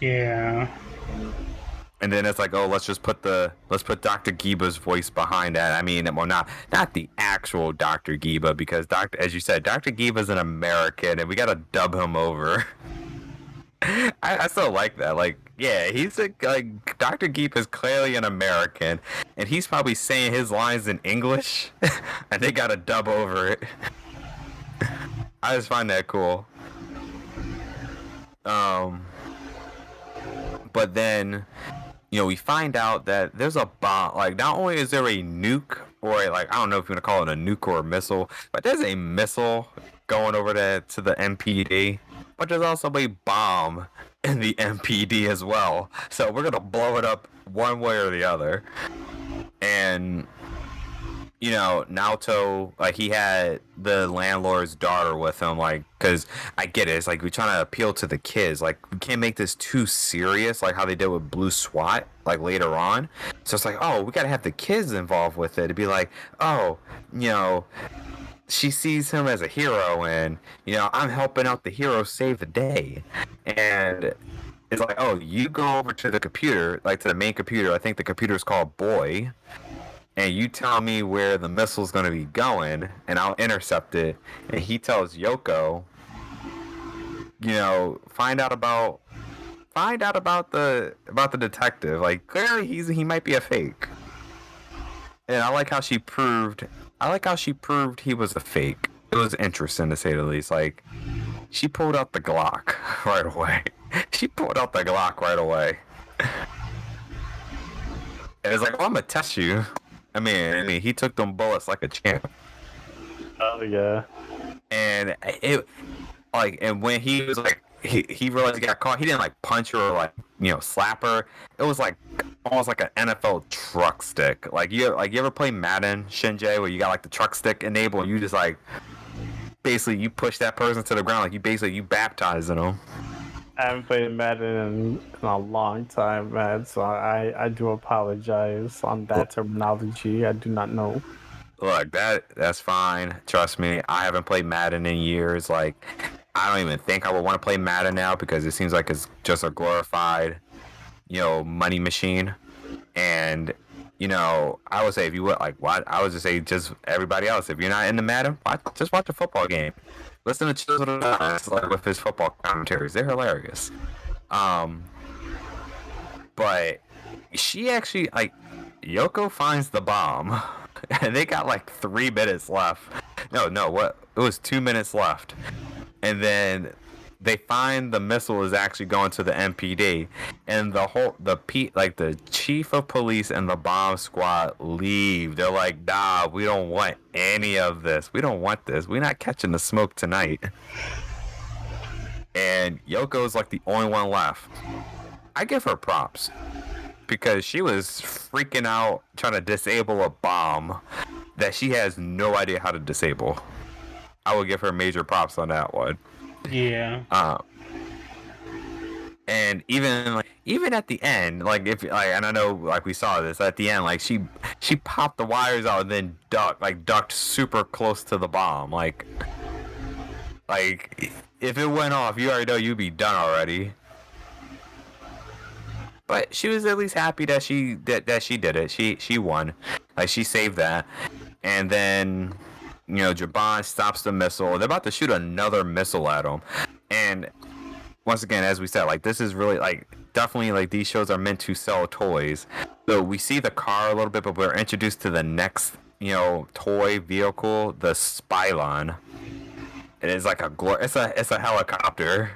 S3: Yeah.
S1: And then it's like oh let's just put the let's put Dr. Giba's voice behind that. I mean well not not the actual Dr. Giba because Doctor as you said Dr. Giba's an American and we gotta dub him over. I, I still like that. Like, yeah, he's a like Dr. Geep is clearly an American, and he's probably saying his lines in English, and they got to dub over it. I just find that cool. Um, but then, you know, we find out that there's a bomb. Like, not only is there a nuke, or a, like I don't know if you want to call it a nuke or a missile, but there's a missile going over there to the MPD but there's also a bomb in the MPD as well. So we're gonna blow it up one way or the other. And you know, Naoto, like he had the landlord's daughter with him, like, cause I get it. It's like we're trying to appeal to the kids. Like we can't make this too serious, like how they did with Blue SWAT, like later on. So it's like, oh, we gotta have the kids involved with it to be like, oh, you know, she sees him as a hero and you know i'm helping out the hero save the day and it's like oh you go over to the computer like to the main computer i think the computer is called boy and you tell me where the missile's going to be going and i'll intercept it and he tells yoko you know find out about find out about the about the detective like clearly he's he might be a fake and i like how she proved I like how she proved he was a fake. it was interesting to say the least. Like she pulled out the Glock right away. She pulled out the Glock right away. And it's like, oh, I'm gonna test you. I mean, I mean, he took them bullets like a champ.
S2: Oh yeah.
S1: And it, like, and when he was like, he, he realized he got caught. He didn't like punch her or like you know slap her. It was like almost like an NFL truck stick. Like you like you ever play Madden ShinJay where you got like the truck stick enabled and you just like basically you push that person to the ground like you basically you baptizing them.
S2: I haven't played Madden in, in a long time, man. So I, I do apologize on that terminology. I do not know.
S1: Look, that that's fine. Trust me, I haven't played Madden in years. Like, I don't even think I would want to play Madden now because it seems like it's just a glorified, you know, money machine. And you know, I would say if you would like, what I would just say, just everybody else, if you're not into Madden, watch, just watch a football game. Listen to Chisel like with his football commentaries; they're hilarious. Um, but she actually like Yoko finds the bomb, and they got like three minutes left. No, no, what? It was two minutes left, and then they find the missile is actually going to the MPD, and the whole the P like the chief of police and the bomb squad leave. They're like, nah, we don't want any of this. We don't want this. We're not catching the smoke tonight. And Yoko's like the only one left. I give her props because she was freaking out trying to disable a bomb that she has no idea how to disable. I will give her major props on that one.
S3: Yeah.
S1: Um, and even like even at the end, like if like and I know like we saw this at the end, like she she popped the wires out and then ducked like ducked super close to the bomb, like like if it went off, you already know you'd be done already. But she was at least happy that she that, that she did it. She she won, like she saved that, and then you know, Jiban stops the missile. They're about to shoot another missile at him. And once again, as we said, like this is really like definitely like these shows are meant to sell toys. So we see the car a little bit, but we're introduced to the next, you know, toy vehicle, the Spylon. It is like a glor- it's a it's a helicopter.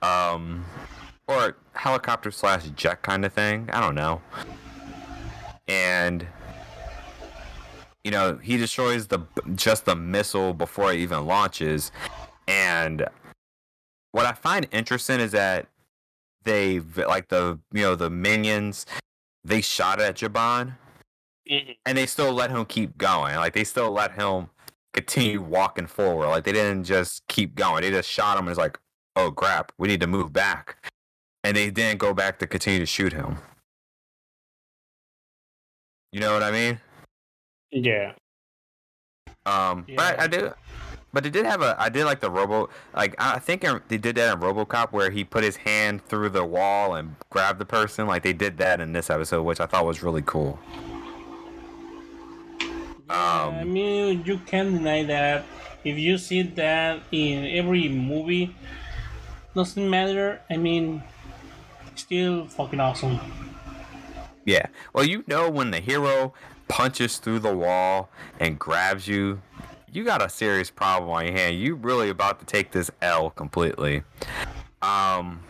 S1: Um or helicopter slash jet kind of thing. I don't know. And you know, he destroys the just the missile before it even launches. And what I find interesting is that they like the you know the minions they shot at Jiban
S2: Mm-hmm.
S1: and they still let him keep going. Like they still let him continue walking forward. Like they didn't just keep going. They just shot him and it's like, oh crap, we need to move back. And they didn't go back to continue to shoot him. You know what I mean?
S2: Yeah.
S1: Um, but
S3: Yeah.
S1: I do, but they did have a. I did like the Robo. Like I think they did that in RoboCop where he put his hand through the wall and grabbed the person. Like they did that in this episode, which I thought was really cool.
S3: I
S1: Um,
S3: mean, you can't deny that. If you see that in every movie, doesn't matter. I mean, still fucking awesome.
S1: yeah. Well, you know when the hero punches through the wall and grabs you, you got a serious problem on your hand. You really about to take this L completely. Um,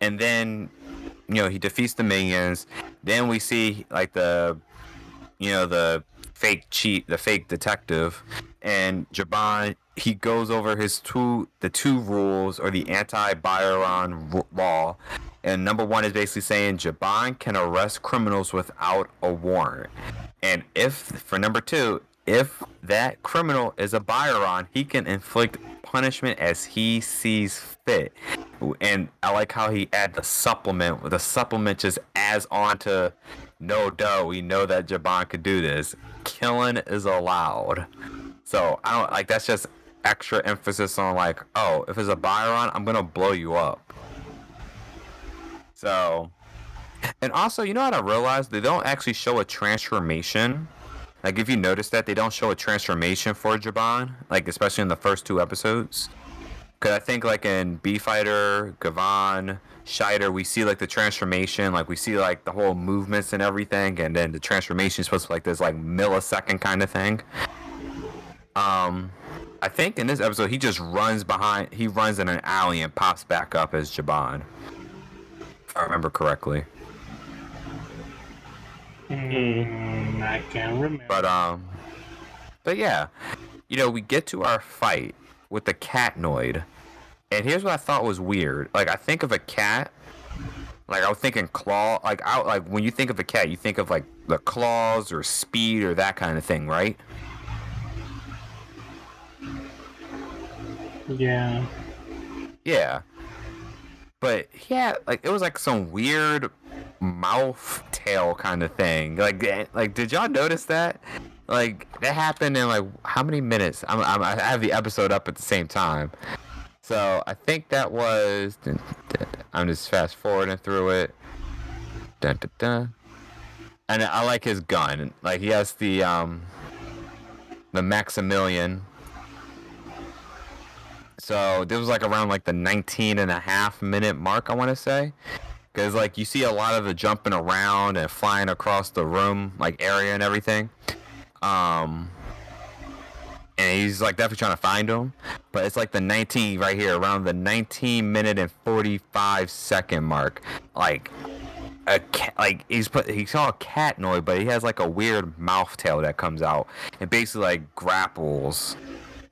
S1: and then you know he defeats the minions. Then we see like the you know the fake cheat, the fake detective, and Jiban. He goes over his two the two rules or the anti-Bioron r- law, and number one is basically saying Jiban can arrest criminals without a warrant, and if for number two, if that criminal is a Bioron, he can inflict punishment as he sees fit. And I like how he add the supplement. The supplement just adds on to no duh, we know that Jiban could do this. Killing is allowed. So I don't like that's just extra emphasis on like, oh, if it's a Bioron, I'm gonna blow you up. So and also, you know what I realized? They don't actually show a transformation. Like if you notice that they don't show a transformation for Jiban, like especially in the first two episodes. Cause I think like in B Fighter, Gavan, Shaider, we see like the transformation, like we see like the whole movements and everything, and then the transformation is supposed to be like this like millisecond kind of thing. Um, I think in this episode he just runs behind. He runs in an alley and pops back up as Jiban. If I remember correctly.
S3: Mm, I can't remember.
S1: But um, but yeah, you know, we get to our fight with the catnoid, and here's what I thought was weird. Like I think of a cat, like I was thinking claw. Like I like when you think of a cat, you think of like the claws or speed or that kind of thing, right?
S3: yeah.
S1: Yeah. But yeah, like it was like some weird mouth tail kind of thing. Like, eh, like did y'all notice that? Like that happened in like how many minutes? I'm, I'm I have the episode up at the same time, so I think that was. I'm just fast forwarding through it. Dun, dun, dun. And I like his gun. Like he has the um, the Maximilian so this was like around like the 19 and a half minute mark, I want to say. Because like you see a lot of the jumping around and flying across the room, like area and everything. Um, and he's like definitely trying to find him. But it's like the 19 right here, around the 19 minute and 45 second mark. Like a cat, like he's put he saw a cat noise, but he has like a weird mouth tail that comes out and basically like grapples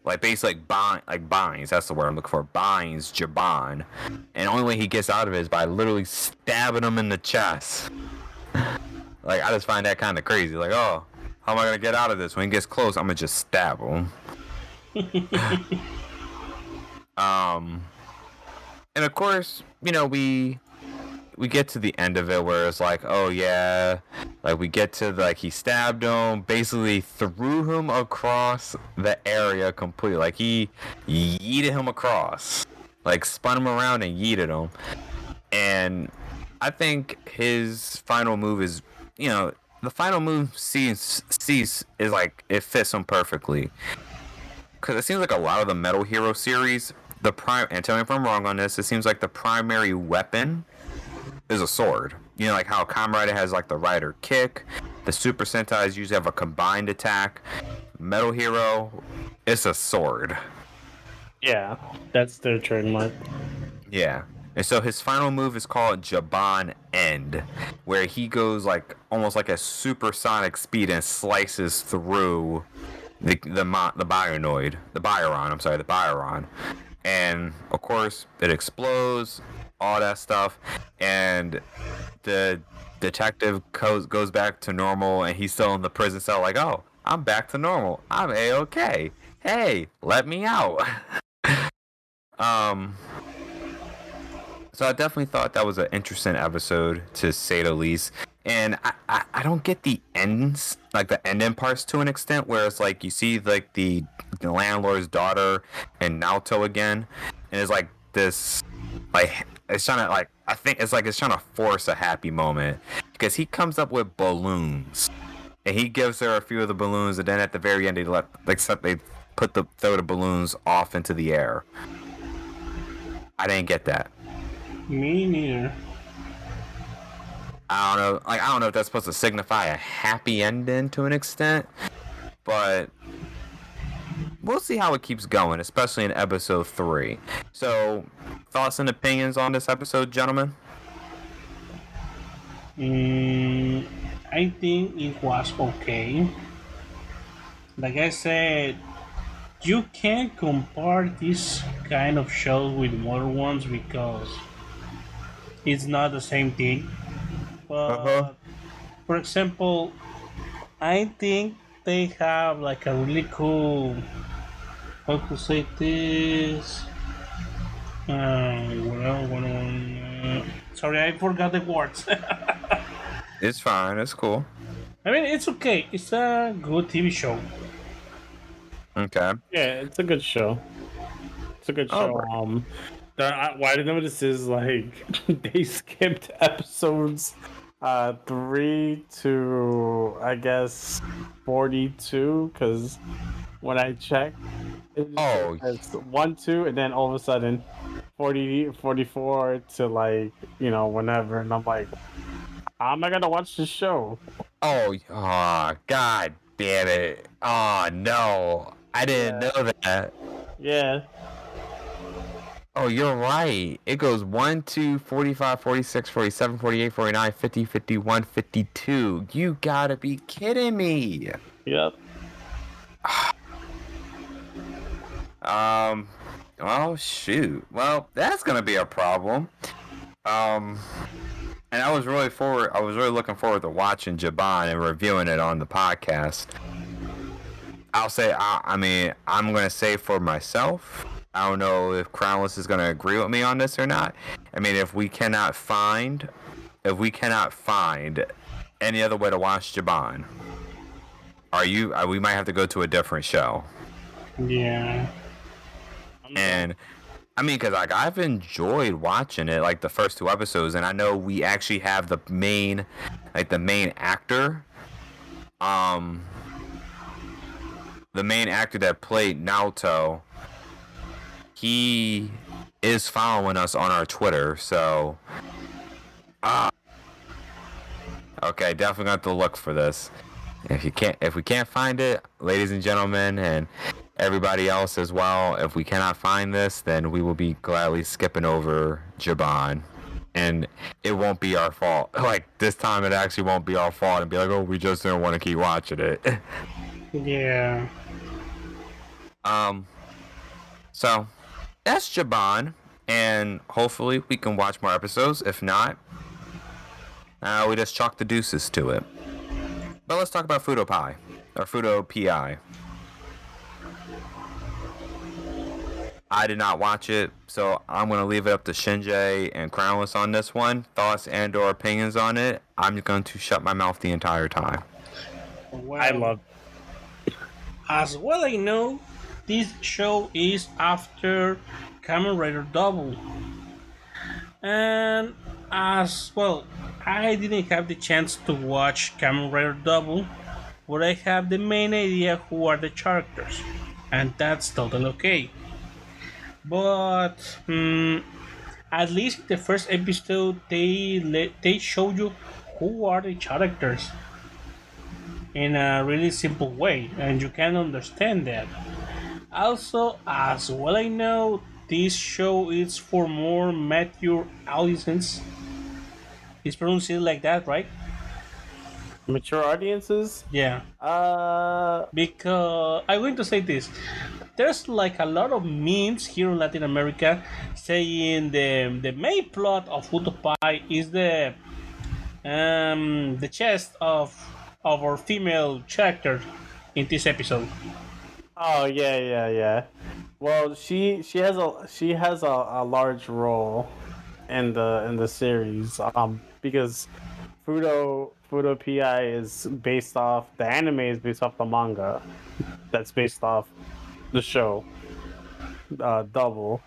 S1: like basically like bind like binds that's the word i'm looking for. Binds Jiban. And the only way he gets out of it is by literally stabbing him in the chest. Like i just find that kind of crazy. Like oh how am i gonna get out of this? When he gets close i'm gonna just stab him. Um and of course you know we we get to the end of it where it's like, oh yeah, like we get to like he stabbed him, basically threw him across the area completely. Like he yeeted him across, like spun him around and yeeted him. And I think his final move is, you know, the final move sees sees is like it fits him perfectly. Cause it seems like a lot of the Metal Hero series, the prime and tell me if I'm wrong on this, it seems like the primary weapon is a sword. You know, like how Kamen Rider has like the Rider kick. The Super Sentais usually have a combined attack. Metal Hero, it's a sword.
S2: Yeah, that's their trademark.
S1: Yeah. And so his final move is called Jiban End, where he goes like almost like a supersonic speed and slices through the the the Bionoid, the Bioron. I'm sorry, the Bioron, and of course it explodes all that stuff, and the detective goes goes back to normal, and he's still in the prison cell. Like, oh, I'm back to normal. I'm a okay. Hey, let me out. um. So I definitely thought that was an interesting episode to say the least. And I, I, I don't get the ends, like the end ending parts to an extent, where it's like you see like the, the landlord's daughter and Naoto again, and it's like this like it's trying to like I think it's like it's trying to force a happy moment because he comes up with balloons and he gives her a few of the balloons and then at the very end they let except they put the throw the balloons off into the air. I didn't get that.
S3: Me neither.
S1: I don't know. Like I don't know if that's supposed to signify a happy ending to an extent, but we'll see how it keeps going, especially in episode three. So, thoughts and opinions on this episode, gentlemen?
S3: Mm, I think it was okay. Like I said, you can't compare this kind of shows with modern ones because it's not the same thing. But
S1: Uh-huh.
S3: for example, I think they have like a really cool how to say this uh, well, well, uh, sorry i forgot the words
S1: It's fine. It's cool.
S3: i mean it's okay it's a good tv show
S1: Okay.
S2: Yeah, it's a good show. It's a good
S1: Oh,
S2: show.
S1: right.
S2: Um, the, I, what I noticed is like they skipped episodes uh three to I guess forty two because when I check.
S1: Oh.
S2: says one two and then all of a sudden 40, 44 to like you know whenever and I'm like, how am I gonna watch this show?
S1: Oh, oh, god damn it. Oh, no. I didn't
S2: Yeah.
S1: know that.
S2: Yeah.
S1: Oh, you're right. It goes 1, 2, 45, 46, 47, 48, 49, 50, 51, 52. You gotta be kidding me.
S2: Yep.
S1: Ah, Um, oh shoot. Well, that's gonna be a problem. Um, and I was really forward. I was really looking forward to watching Jiban and reviewing it on the podcast. I'll say. I, I mean, I'm gonna say for myself. I don't know if Krownless is gonna agree with me on this or not. I mean, if we cannot find, if we cannot find any other way to watch Jiban, are you? Uh, we might have to go to a different show.
S3: Yeah.
S1: And I mean, because like I've enjoyed watching it, like the first two episodes, and I know we actually have the main, like the main actor, um, the main actor that played Naoto. He is following us on our Twitter, so. Ah. Okay, definitely gonna to look for this. If you can't, if we can't find it, ladies and gentlemen, and everybody else as well, if we cannot find this, then we will be gladly skipping over Jiban. And it won't be our fault. Like this time, it actually won't be our fault, and be like, oh, we just didn't want to keep watching it.
S3: Yeah.
S1: um, so that's Jiban, and hopefully we can watch more episodes. If not, uh, we just chalk the deuces to it. But let's talk about Fuuto Pi, or Fuuto Pi. I did not watch it, so I'm gonna leave it up to ShinJay and Krownless on this one. Thoughts and or opinions on it. I'm going to shut my mouth the entire time.
S3: Well,
S2: I love.
S3: As well I know, this show is after Kamen Rider Double. And as well, I didn't have the chance to watch Kamen Rider Double, but I have the main idea who are the characters. And that's totally okay. But hmm, at least the first episode, they they show you who are the characters in a really simple way, and you can understand that. Also, as well I know, this show is for more mature audiences. It's pronounced like that, right?
S2: Mature audiences.
S3: Yeah.
S2: Uh.
S3: Because I'm going to say this. There's like a lot of memes here in Latin America saying the the main plot of Fuuto Pi is the um the chest of of our female character in this episode.
S2: Oh yeah, yeah, yeah. Well, she she has a she has a, a large role in the in the series. Um, because Fuuto Fuuto Pi is based off the anime is based off the manga. That's based off the show. Uh, double.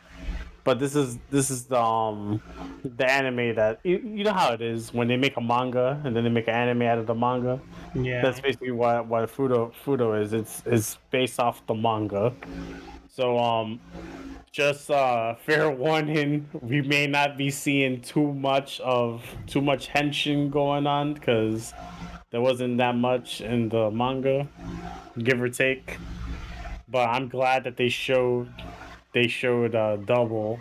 S2: But this is this is the um the anime that you, you know how it is when they make a manga and then they make an anime out of the manga.
S3: Yeah.
S2: That's basically what what Fuuto Fuuto is. It's it's based off the manga. So um just uh fair warning, we may not be seeing too much of too much henshin going on because there wasn't that much in the manga, give or take. But I'm glad that they showed they showed uh double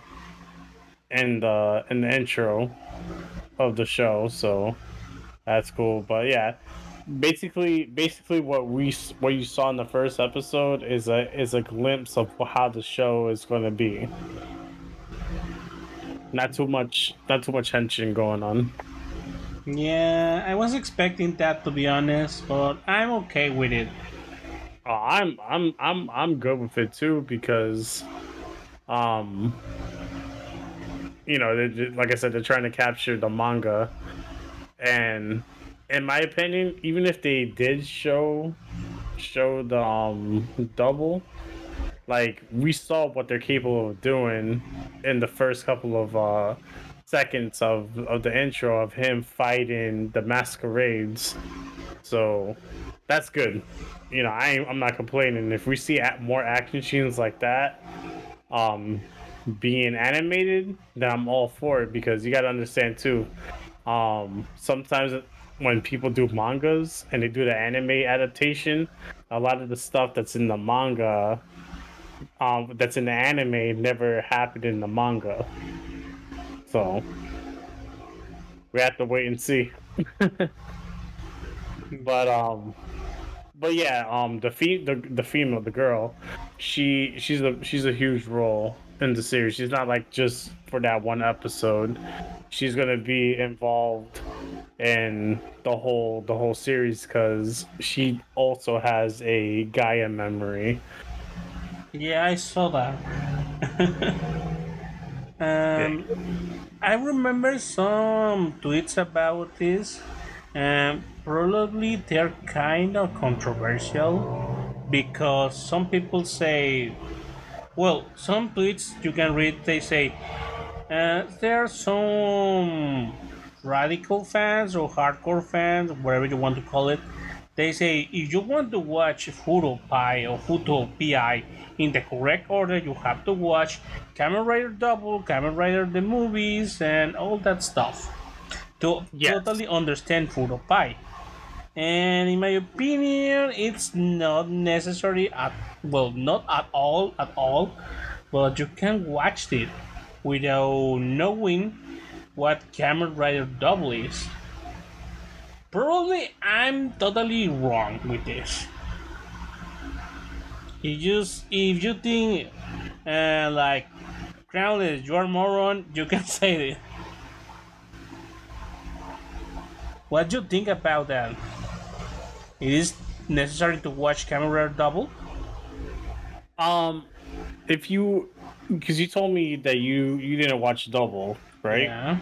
S2: in the in the intro of the show, so that's cool. But yeah, basically basically what we what you saw in the first episode is a is a glimpse of how the show is going to be. Not too much not too much tension going on.
S3: Yeah, I was expecting that to be honest, but I'm okay with it.
S2: Oh, I'm I'm I'm I'm good with it too because, um, you know, like I said, they're trying to capture the manga, and in my opinion, even if they did show show the um double, like we saw what they're capable of doing in the first couple of uh seconds of of the intro of him fighting the masquerades, so that's good you know, I I'm not complaining. If we see more action scenes like that, um, being animated, then I'm all for it because you got to understand too. Um, sometimes when people do mangas and they do the anime adaptation, a lot of the stuff that's in the manga, um, that's in the anime, never happened in the manga. So we have to wait and see. but um, but yeah, um, the fe- the the female, the girl, she she's a she's a huge role in the series. She's not like just for that one episode. She's gonna be involved in the whole the whole series because she also has a Gaia memory.
S3: Yeah, I saw that. um, I remember some tweets about this, and probably they're kind of controversial because some people say, well, some tweets you can read, they say, uh, there are some radical fans or hardcore fans, whatever you want to call it. They say if you want to watch Fuuto Pi or Fuuto Pi in the correct order, you have to watch Kamen Rider Double, Kamen Rider the movies, and all that stuff to
S2: Yes.
S3: totally understand Fuuto Pi. And in my opinion, it's not necessary at well, not at all, at all, but you can watch it without knowing what Kamen Rider Double is. Probably I'm totally wrong with this. You s- if you think uh, like Krownless, you are moron, you can say it. What do you think about that? It is necessary to watch Rider Double?
S2: Um, if you, because you told me that you you didn't watch Double, right?
S3: Yeah.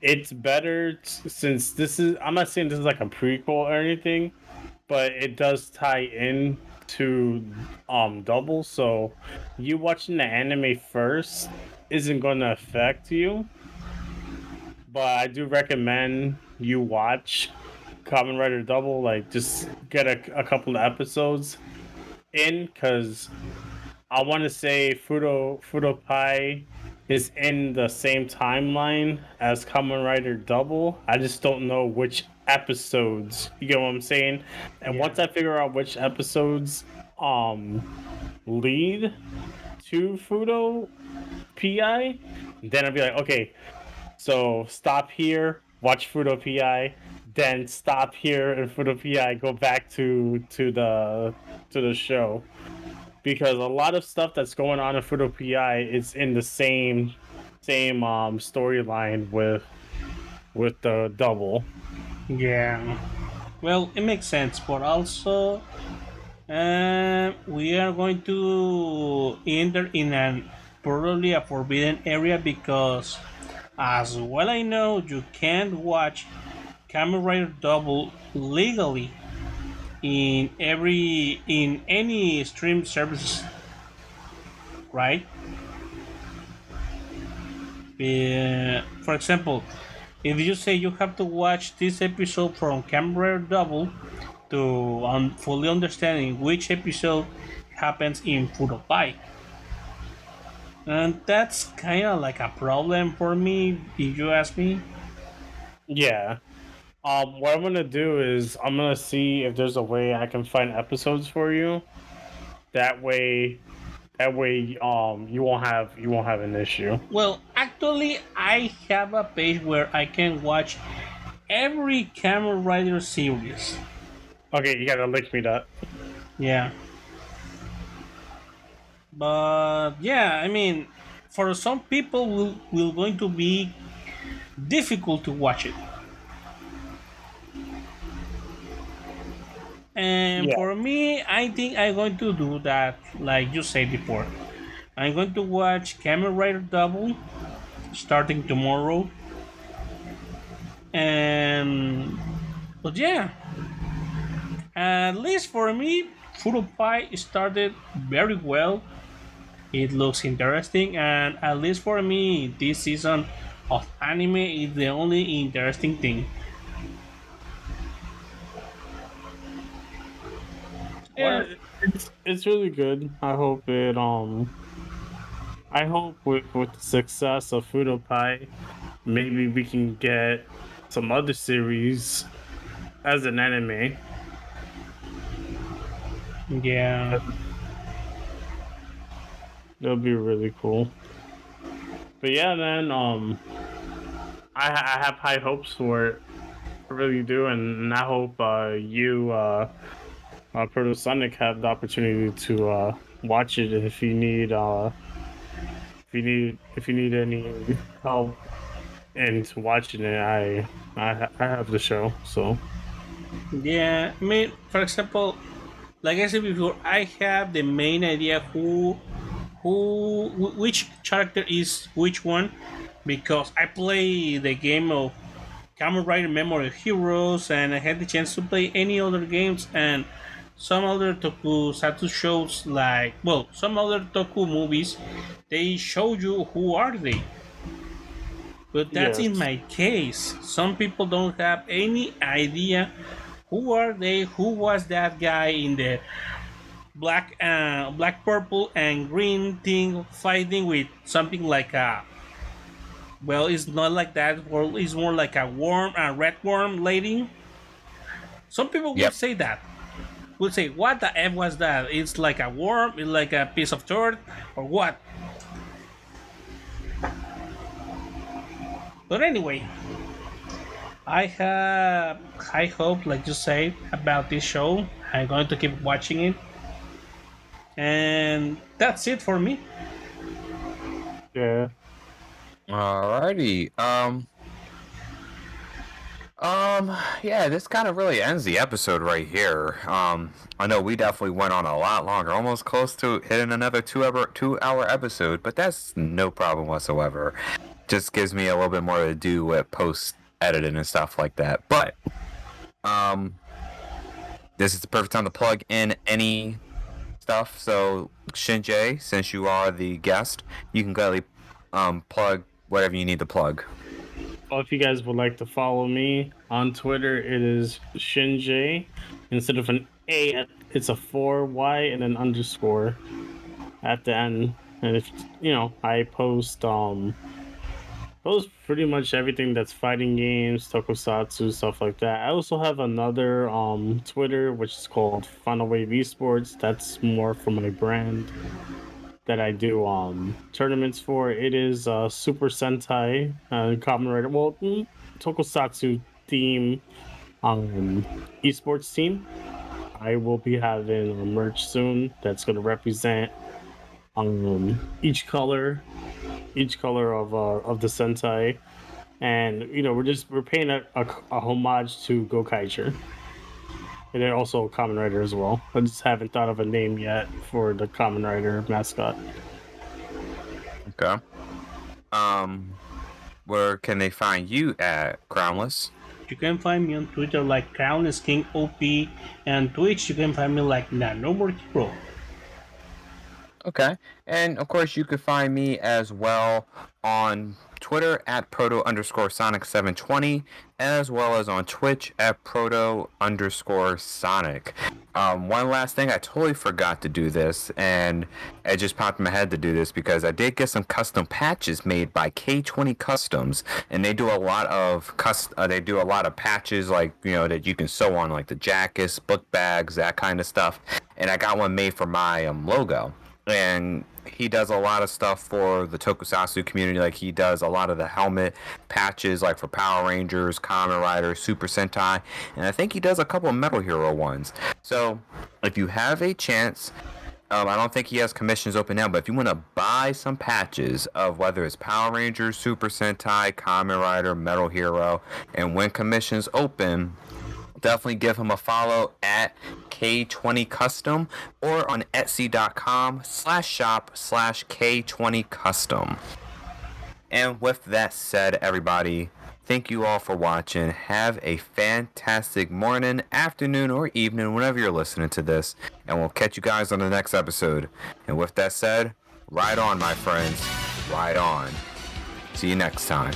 S2: It's better t- since this is. I'm not saying this is like a prequel or anything, but it does tie in to um Double. So you watching the anime first isn't going to affect you. But I do recommend you watch Kamen Rider Double. Like, just get a, a couple of episodes in because I want to say Fuuto Fuuto Pi is in the same timeline as Kamen Rider Double. I just don't know which episodes. You get what I'm saying? And
S3: Yeah.
S2: once I figure out which episodes um lead to Fuuto Pi, then I'll be like, okay, so stop here, watch Fuuto Pi, then stop here and Fuuto Pi go back to to the to the show. Because a lot of stuff that's going on in Fuuto Pi is in the same same um storyline with with the double.
S3: Yeah. Well, it makes sense, but also uh, we are going to enter in an probably a forbidden area because, as well I know, you can't watch Kamen Double legally in every in any stream service, right? Uh, for example, if you say you have to watch this episode from Kamen Double to fully understanding which episode happens in Fuuto Pi. And that's kind of like a problem for me, if you ask me.
S2: Yeah. Um, what I'm gonna do is I'm gonna see if there's a way I can find episodes for you. That way, that way, um, you won't have you won't have an issue.
S3: Well, actually, I have a page where I can watch every Kamen Rider series.
S2: Okay, you gotta link me that.
S3: Yeah. But yeah, I mean, for some people, will will going to be difficult to watch it. And
S2: Yeah.
S3: for me, I think I'm going to do that, like you said before. I'm going to watch Kamen Rider Double starting tomorrow. And but yeah, at least for me, Fuuto Pi started very well. It looks interesting, and at least for me, this season of anime is the only interesting thing.
S2: Yeah, it's it's really good. I hope it um. I hope with with the success of Fuuto Pi, maybe we can get some other series as an anime.
S3: Yeah.
S2: That would be really cool. But yeah, man, um, I, I have high hopes for it. I really do, and I hope uh, you, uh, uh, Proto Sonic, have the opportunity to uh, watch it if you need, uh, if you need, if you need any help into watching it. I, I, I have the show, so
S3: Yeah, I mean, for example, like I said before, I have the main idea who, who, which character is which one, because I play the game of Kamen Rider Memory Heroes, and I had the chance to play any other games and some other tokusatsu shows, like well, some other toku movies. They show you who are they. But that's in my case. Some people don't have any idea who are they, who was that guy in the black, uh, black, purple, and green thing fighting with something like a. Well, it's not like that. Well, it's more like a worm, a red worm lady. Some people
S1: Yep.
S3: would say that. Would say, "What the f was that? It's like a worm, it's like a piece of dirt, or what?" But anyway, I have high hope, like you say, about this show. I'm going to keep watching it. And that's it for me.
S2: yeah.
S1: Alrighty. Um. Um. Yeah, this kind of really ends the episode right here. Um. I know we definitely went on a lot longer, almost close to hitting another two-hour two-hour episode, but that's no problem whatsoever. Just gives me a little bit more to do with post editing and stuff like that. But, um, this is the perfect time to plug in any stuff. So, ShinJay, since you are the guest, you can gladly um, plug whatever you need to plug.
S2: Well, if you guys would like to follow me on Twitter, it is ShinJay. Instead of an A, it's a 4Y and an underscore at the end. And if, you know, I post, um, post pretty much everything that's fighting games, tokusatsu, stuff like that. I also have another, um, Twitter, which is called Final Wave Esports. That's more for my brand that I do um tournaments for. It is uh Super Sentai uh Kamen Rider well mm, Tokusatsu theme um esports team. I will be having a merch soon that's gonna represent um each color each color of uh of the Sentai. And you know we're just we're paying a, a, a homage to Gokaiger. And then also a Kamen Rider as well. I just haven't thought of a name yet for the Kamen Rider mascot.
S1: Okay. Um, where can they find you at, Krownless?
S3: You can find me on Twitter like Krownlessking OP, and Twitch you can find me like No More Hero.
S1: Okay. And of course, you can find me as well on Twitter at proto underscore sonic 720, as well as on Twitch at proto underscore sonic. Um, one last thing, I totally forgot to do this, and it just popped in my head to do this because I did get some custom patches made by K20 Customs, and they do a lot of cust- uh, they do a lot of patches like you know that you can sew on like the jackets, book bags, that kind of stuff. And I got one made for my um, logo and he does a lot of stuff for the tokusatsu community like he does a lot of the helmet patches like for power rangers kamen rider super sentai and i think he does a couple of metal hero ones. So if you have a chance um, I don't think he has commissions open now, but if you want to buy some patches of whether it's Power Rangers, Super Sentai, Kamen Rider, Metal Hero, and when commissions open, definitely give him a follow at K20 Custom or on Etsy.com slash shop slash K20 Custom. And with that said, everybody, thank you all for watching. Have a fantastic morning, afternoon, or evening whenever you're listening to this. And we'll catch you guys on the next episode. And with that said, ride on, my friends. Ride on. See you next time.